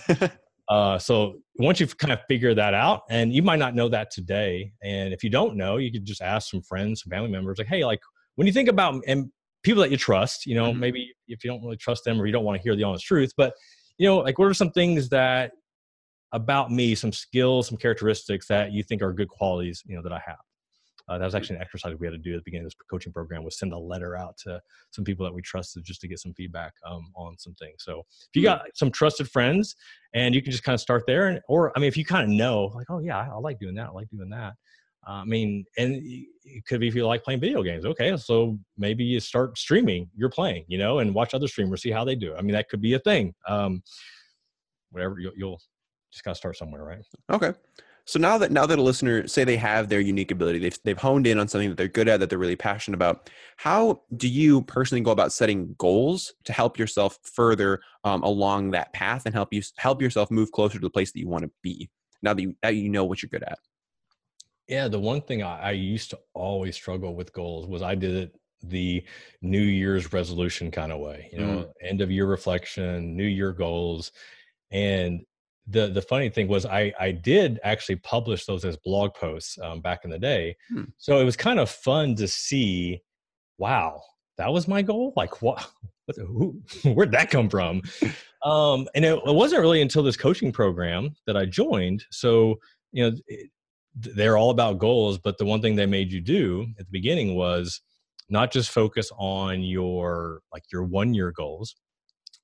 [LAUGHS] Uh, so once you've kind of figured that out, and you might not know that today, and if you don't know, you could just ask some friends, some family members, like, hey, like when you think about and people that you trust, you know, mm-hmm. maybe if you don't really trust them or you don't want to hear the honest truth, but you know, like what are some things that about me, some skills, some characteristics that you think are good qualities, you know, that I have? Uh, that was actually an exercise we had to do at the beginning of this coaching program was send a letter out to some people that we trusted just to get some feedback um, on some things. So if you got some trusted friends and you can just kind of start there and, or, I mean, if you kind of know like, oh yeah, I, I like doing that. I like doing that. Uh, I mean, and it could be if you like playing video games. Okay, so maybe you start streaming. You're playing, you know, and watch other streamers, see how they do. I mean, that could be a thing. Um, whatever you'll, you'll just gotta start somewhere, right? Okay. So now that now that a listener say they have their unique ability, they've they've honed in on something that they're good at, that they're really passionate about. How do you personally go about setting goals to help yourself further um, along that path and help you help yourself move closer to the place that you want to be? Now that you now you know what you're good at. Yeah, the one thing I, I used to always struggle with goals was I did it the New Year's resolution kind of way. You know, mm. end of year reflection, New Year goals, and the the funny thing was I I did actually publish those as blog posts um, back in the day, hmm. so it was kind of fun to see. Wow, that was my goal. Like what? what who, [LAUGHS] where'd that come from? um, and it, it, wasn't really until this coaching program that I joined. So you know, it, they're all about goals, but the one thing they made you do at the beginning was not just focus on your like your one year goals,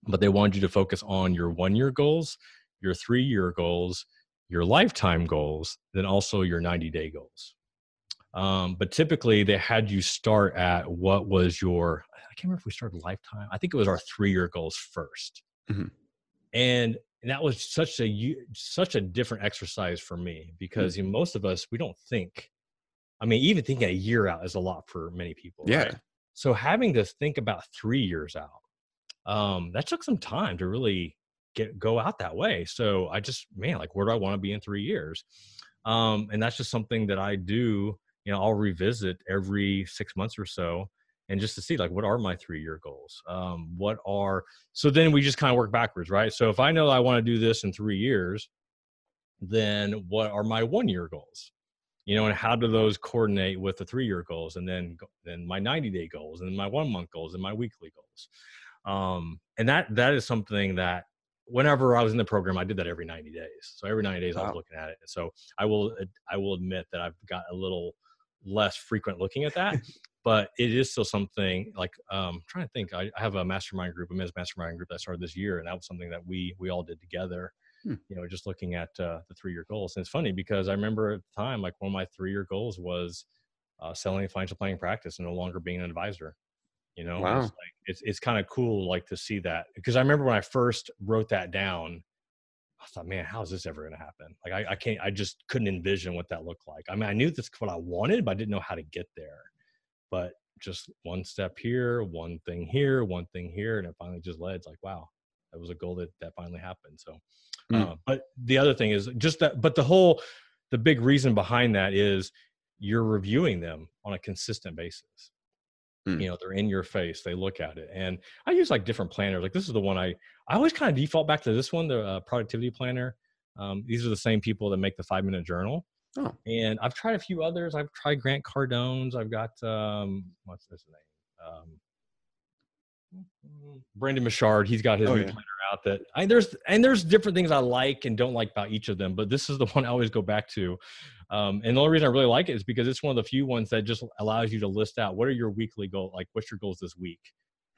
but they wanted you to focus on your one year goals your three year goals, your lifetime goals, then also your 90 day goals. Um, but typically, they had you start at what was your, I can't remember if we started lifetime. I think it was our three year goals 1st mm-hmm. And and that was such a such a different exercise for me because mm-hmm. you know, most of us we don't think i mean even thinking a year out is a lot for many people yeah right? so having to think about three years out um, that took some time to really get go out that way. So I just man, like where do I want to be in three years? Um, and that's just something that I do. You know, I'll revisit every six months or so, and just to see like what are my three year goals. Um, what are so then we just kind of work backwards, right? So if I know I want to do this in three years, then what are my one year goals? you know and how do those coordinate with the three year goals and then then my 90 day goals and my one month goals and my weekly goals um, and that that is something that whenever I was in the program, I did that every 90 days. So every 90 days wow. I was looking at it. So I will, I will admit that I've got a little less frequent looking at that, [LAUGHS] but it is still something like, um, I'm trying to think, I, I, have a mastermind group, a men's mastermind group that started this year. And that was something that we, we all did together, hmm. you know, just looking at uh, the three-year goals. And it's funny because I remember at the time, like one of my three-year goals was uh, selling a financial planning practice and no longer being an advisor you know wow. it's like, it's, it's kind of cool like to see that because i remember when i first wrote that down i thought man how is this ever going to happen? Like I, I can't i just couldn't envision what that looked like. I mean i knew that's what i wanted but i didn't know how to get there. But just one step here one thing here one thing here and it finally just led it's like wow that was a goal that that finally happened. So mm. uh, but the other thing is just that but the whole the big reason behind that is you're reviewing them on a consistent basis Mm. You know, they're in your face. They look at it, and I use like different planners. Like this is the one I I always kind of default back to this one, the uh, productivity planner. Um, these are the same people that make the five minute journal. Oh. And I've tried a few others. I've tried Grant Cardone's. I've got um, what's his name? Um, Brendon Burchard, he's got his oh, new yeah. planner out that I there's and there's different things I like and don't like about each of them, but this is the [LAUGHS] one I always go back to. Um, and the only reason I really like it is because it's one of the few ones that just allows you to list out what are your weekly goals, like what's your goals this week.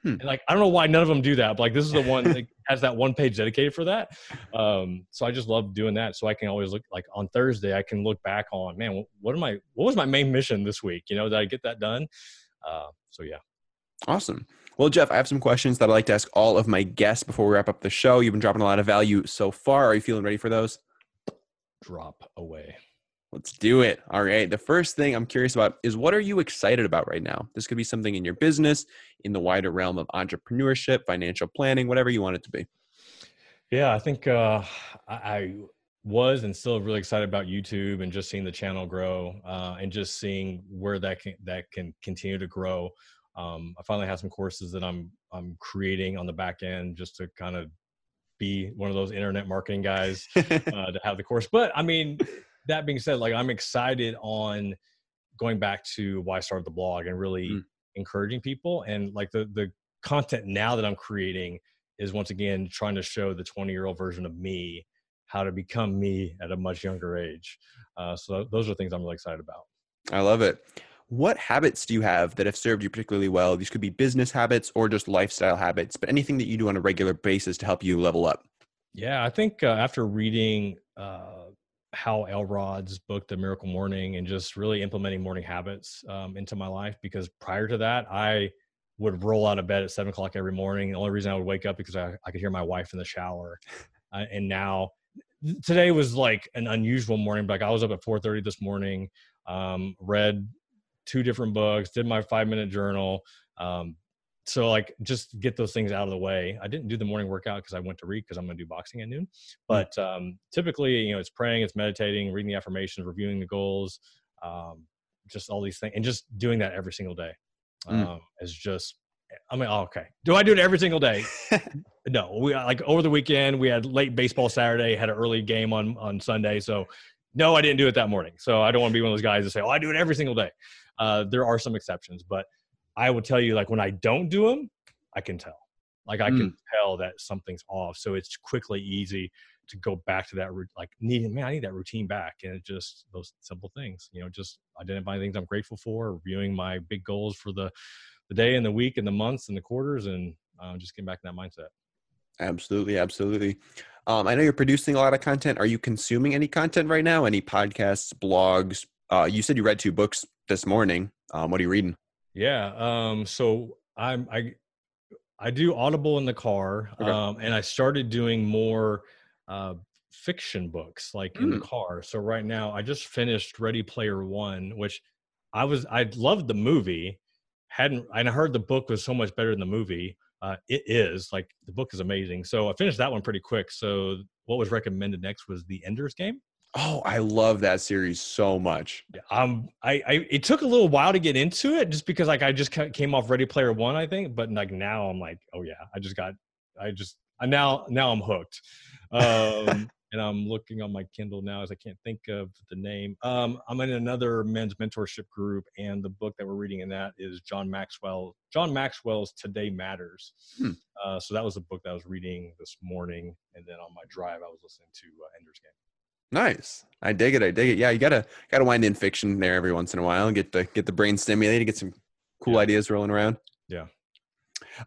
Hmm. And like I don't know why none of them do that, but like this is the one that [LAUGHS] has that one page dedicated for that. Um, so I just love doing that. So I can always look like on Thursday, I can look back on man, what am I? What was my main mission this week? You know, did I get that done? Uh, so yeah. Awesome. Well, Jeff, I have some questions that I'd like to ask all of my guests before we wrap up the show. You've been dropping a lot of value so far. Are you feeling ready for those? Drop away. Let's do it. All right. The first thing I'm curious about is what are you excited about right now? This could be something in your business, in the wider realm of entrepreneurship, financial planning, whatever you want it to be. Yeah, I think uh, I was and still really excited about YouTube and just seeing the channel grow uh, and just seeing where that can that can continue to grow. Um, I finally have some courses that I'm I'm creating on the back end just to kind of be one of those internet marketing guys [LAUGHS] uh, to have the course. But I mean, that being said, like I'm excited on going back to why I started the blog and really mm. encouraging people and like the the content now that I'm creating is once again trying to show the 20 year old version of me how to become me at a much younger age. Uh, so those are things I'm really excited about. I love it. What habits do you have that have served you particularly well? These could be business habits or just lifestyle habits, but anything that you do on a regular basis to help you level up. Yeah, I think uh, after reading uh, Hal Elrod's book, The Miracle Morning, and just really implementing morning habits um, into my life, because prior to that, I would roll out of bed at seven o'clock every morning. The only reason I would wake up because I, I could hear my wife in the shower. [LAUGHS] Uh, and now today was like an unusual morning. Like I was up at 4:30 this morning, um, read two different books, did my five minute journal. Um, so like just get those things out of the way. I didn't do the morning workout because I went to read because I'm going to do boxing at noon. Mm. But um, typically, you know, it's praying, it's meditating, reading the affirmations, reviewing the goals, um, just all these things, and just doing that every single day mm. um, is just. I mean, oh, okay. Do I do it every single day? [LAUGHS] no. We like over the weekend we had late baseball Saturday, had an early game on on Sunday, so no, I didn't do it that morning. So I don't want to be one of those guys that say, "Oh, I do it every single day." Uh, there are some exceptions, but I will tell you, like when I don't do them, I can tell. Like I mm. can tell that something's off. So it's quickly easy to go back to that like needing man, I need that routine back. And it just those simple things, you know, just identifying things I'm grateful for, reviewing my big goals for the the day and the week and the months and the quarters, and uh, just getting back in that mindset. Absolutely, absolutely. Um, I know you're producing a lot of content. Are you consuming any content right now? Any podcasts, blogs? Uh, you said you read two books this morning. Um, what are you reading? Yeah. Um, so I'm I I do Audible in the car, okay. um, and I started doing more uh, fiction books like mm. in the mm. car. So right now, I just finished Ready Player One, which I was I loved the movie. Hadn't and I heard the book was so much better than the movie. Uh, it is like the book is amazing. So I finished that one pretty quick. So what was recommended next was the Ender's Game. Oh, I love that series so much. Um, I, I it took a little while to get into it just because like I just came off Ready Player One, I think, but like now I'm like, oh yeah, I just got, I just I now now I'm hooked. [LAUGHS] Um, and I'm looking on my Kindle now as I can't think of the name. Um, I'm in another men's mentorship group, and the book that we're reading in that is John Maxwell. John Maxwell's Today Matters. Hmm. Uh, so that was a book that I was reading this morning, and then on my drive I was listening to uh, Ender's Game. Nice. I dig it. I dig it. Yeah, you gotta gotta wind in fiction there every once in a while and get the get the brain stimulated, get some cool yeah. ideas rolling around. Yeah.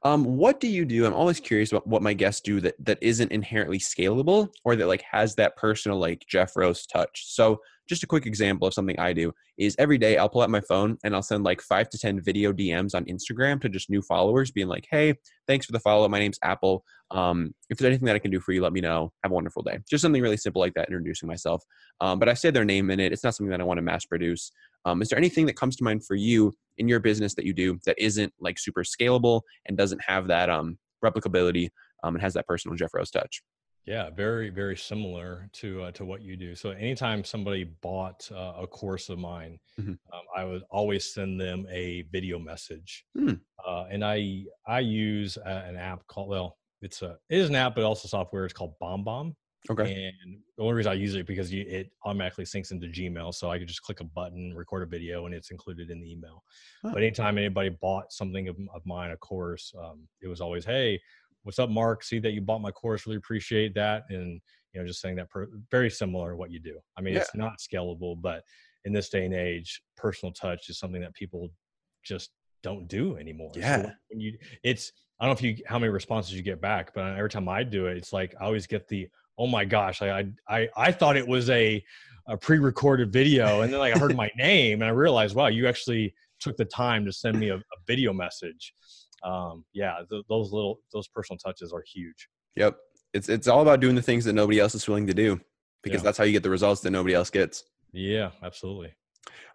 Um, what do you do? I'm always curious about what my guests do that that isn't inherently scalable or that like has that personal like Jeff Rose touch. So just a quick example of something I do is every day I'll pull out my phone and I'll send like five to 10 video DMs on Instagram to just new followers being like, Hey, thanks for the follow. My name's Apple. Um, if there's anything that I can do for you, let me know. Have a wonderful day. Just something really simple like that, introducing myself. Um, but I say their name in it. It's not something that I want to mass produce. Um, is there anything that comes to mind for you in your business that you do that isn't like super scalable and doesn't have that um, replicability um, and has that personal Jeff Rose touch? Yeah, very very similar to uh, to what you do. So anytime somebody bought uh, a course of mine, mm-hmm. um, I would always send them a video message, mm. uh, and I I use a, an app called well, it's a it is an app, but also software. It's called BombBomb. Okay. And the only reason I use it because you, it automatically syncs into Gmail, so I could just click a button, record a video, and it's included in the email. Huh. But anytime anybody bought something of, of mine, a course, um, it was always, "Hey, what's up, Mark? See that you bought my course. Really appreciate that." And you know, just saying that per, very similar to what you do. I mean, yeah. it's not scalable, but in this day and age, personal touch is something that people just don't do anymore. Yeah. So when you, it's I don't know if you how many responses you get back, but every time I do it, it's like I always get the oh my gosh, I I I thought it was a a pre-recorded video, and then like I heard my [LAUGHS] name and I realized, wow, you actually took the time to send me a, a video message. Um, yeah, th- those little those personal touches are huge. Yep, it's it's all about doing the things that nobody else is willing to do because yeah. that's how you get the results that nobody else gets. Yeah, absolutely.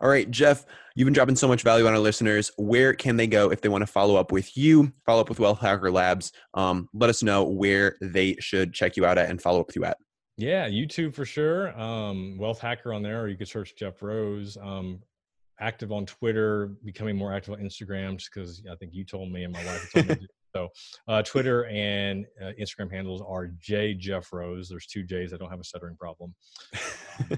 All right, Jeff, you've been dropping so much value on our listeners. Where can they go if they want to follow up with you, follow up with Wealth Hacker Labs? Um, let us know where they should check you out at and follow up with you at. Yeah, YouTube for sure. Um, Wealth Hacker on there, or you could search Jeff Rose. Um, active on Twitter, becoming more active on Instagram, just because I think you told me and my wife told me [LAUGHS] So uh, Twitter and uh, Instagram handles are J Jeff Rose. There's two J's. I don't have a stuttering problem. [LAUGHS]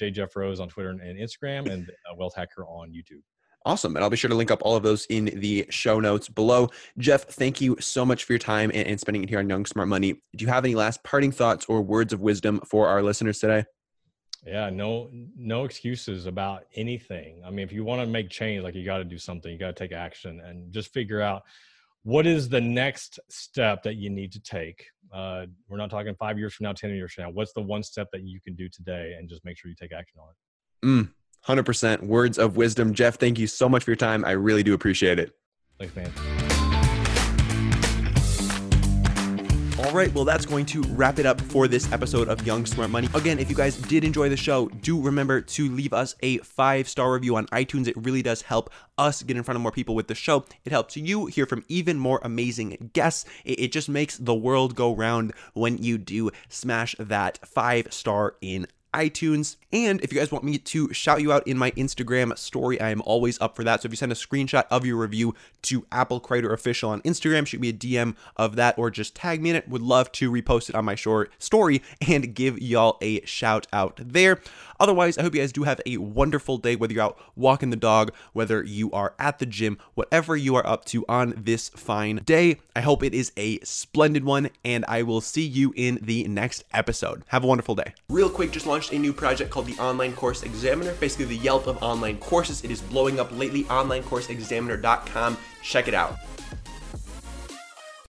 J Jeff Rose on Twitter and, and Instagram, and uh, Wealth Hacker on YouTube. Awesome. And I'll be sure to link up all of those in the show notes below. Jeff, thank you so much for your time and, and, spending it here on Young Smart Money. Do you have any last parting thoughts or words of wisdom for our listeners today? Yeah, no, no excuses about anything. I mean, if you want to make change, like you got to do something, you got to take action and just figure out what is the next step that you need to take. Uh, we're not talking five years from now, 10 years from now. What's the one step that you can do today and just make sure you take action on it? Mm, 100% words of wisdom. Jeff, thank you so much for your time. I really do appreciate it. Thanks, man. All right, well, that's going to wrap it up for this episode of Young Smart Money. Again, if you guys did enjoy the show, do remember to leave us a five star review on iTunes. It really does help us get in front of more people with the show. It helps you hear from even more amazing guests. It, just makes the world go round when you do smash that five star in iTunes. And if you guys want me to shout you out in my Instagram story, I am always up for that. So if you send a screenshot of your review to Apple Crider Official on Instagram, shoot me a DM of that or just tag me in it. Would love to repost it on my short story and give y'all a shout out there. Otherwise, I hope you guys do have a wonderful day, whether you're out walking the dog, whether you are at the gym, whatever you are up to on this fine day. I hope it is a splendid one, and I will see you in the next episode. Have a wonderful day. Real quick, just launched a new project called the Online Course Examiner, basically the Yelp of online courses. It is blowing up lately, onlinecourseexaminer.com. Check it out.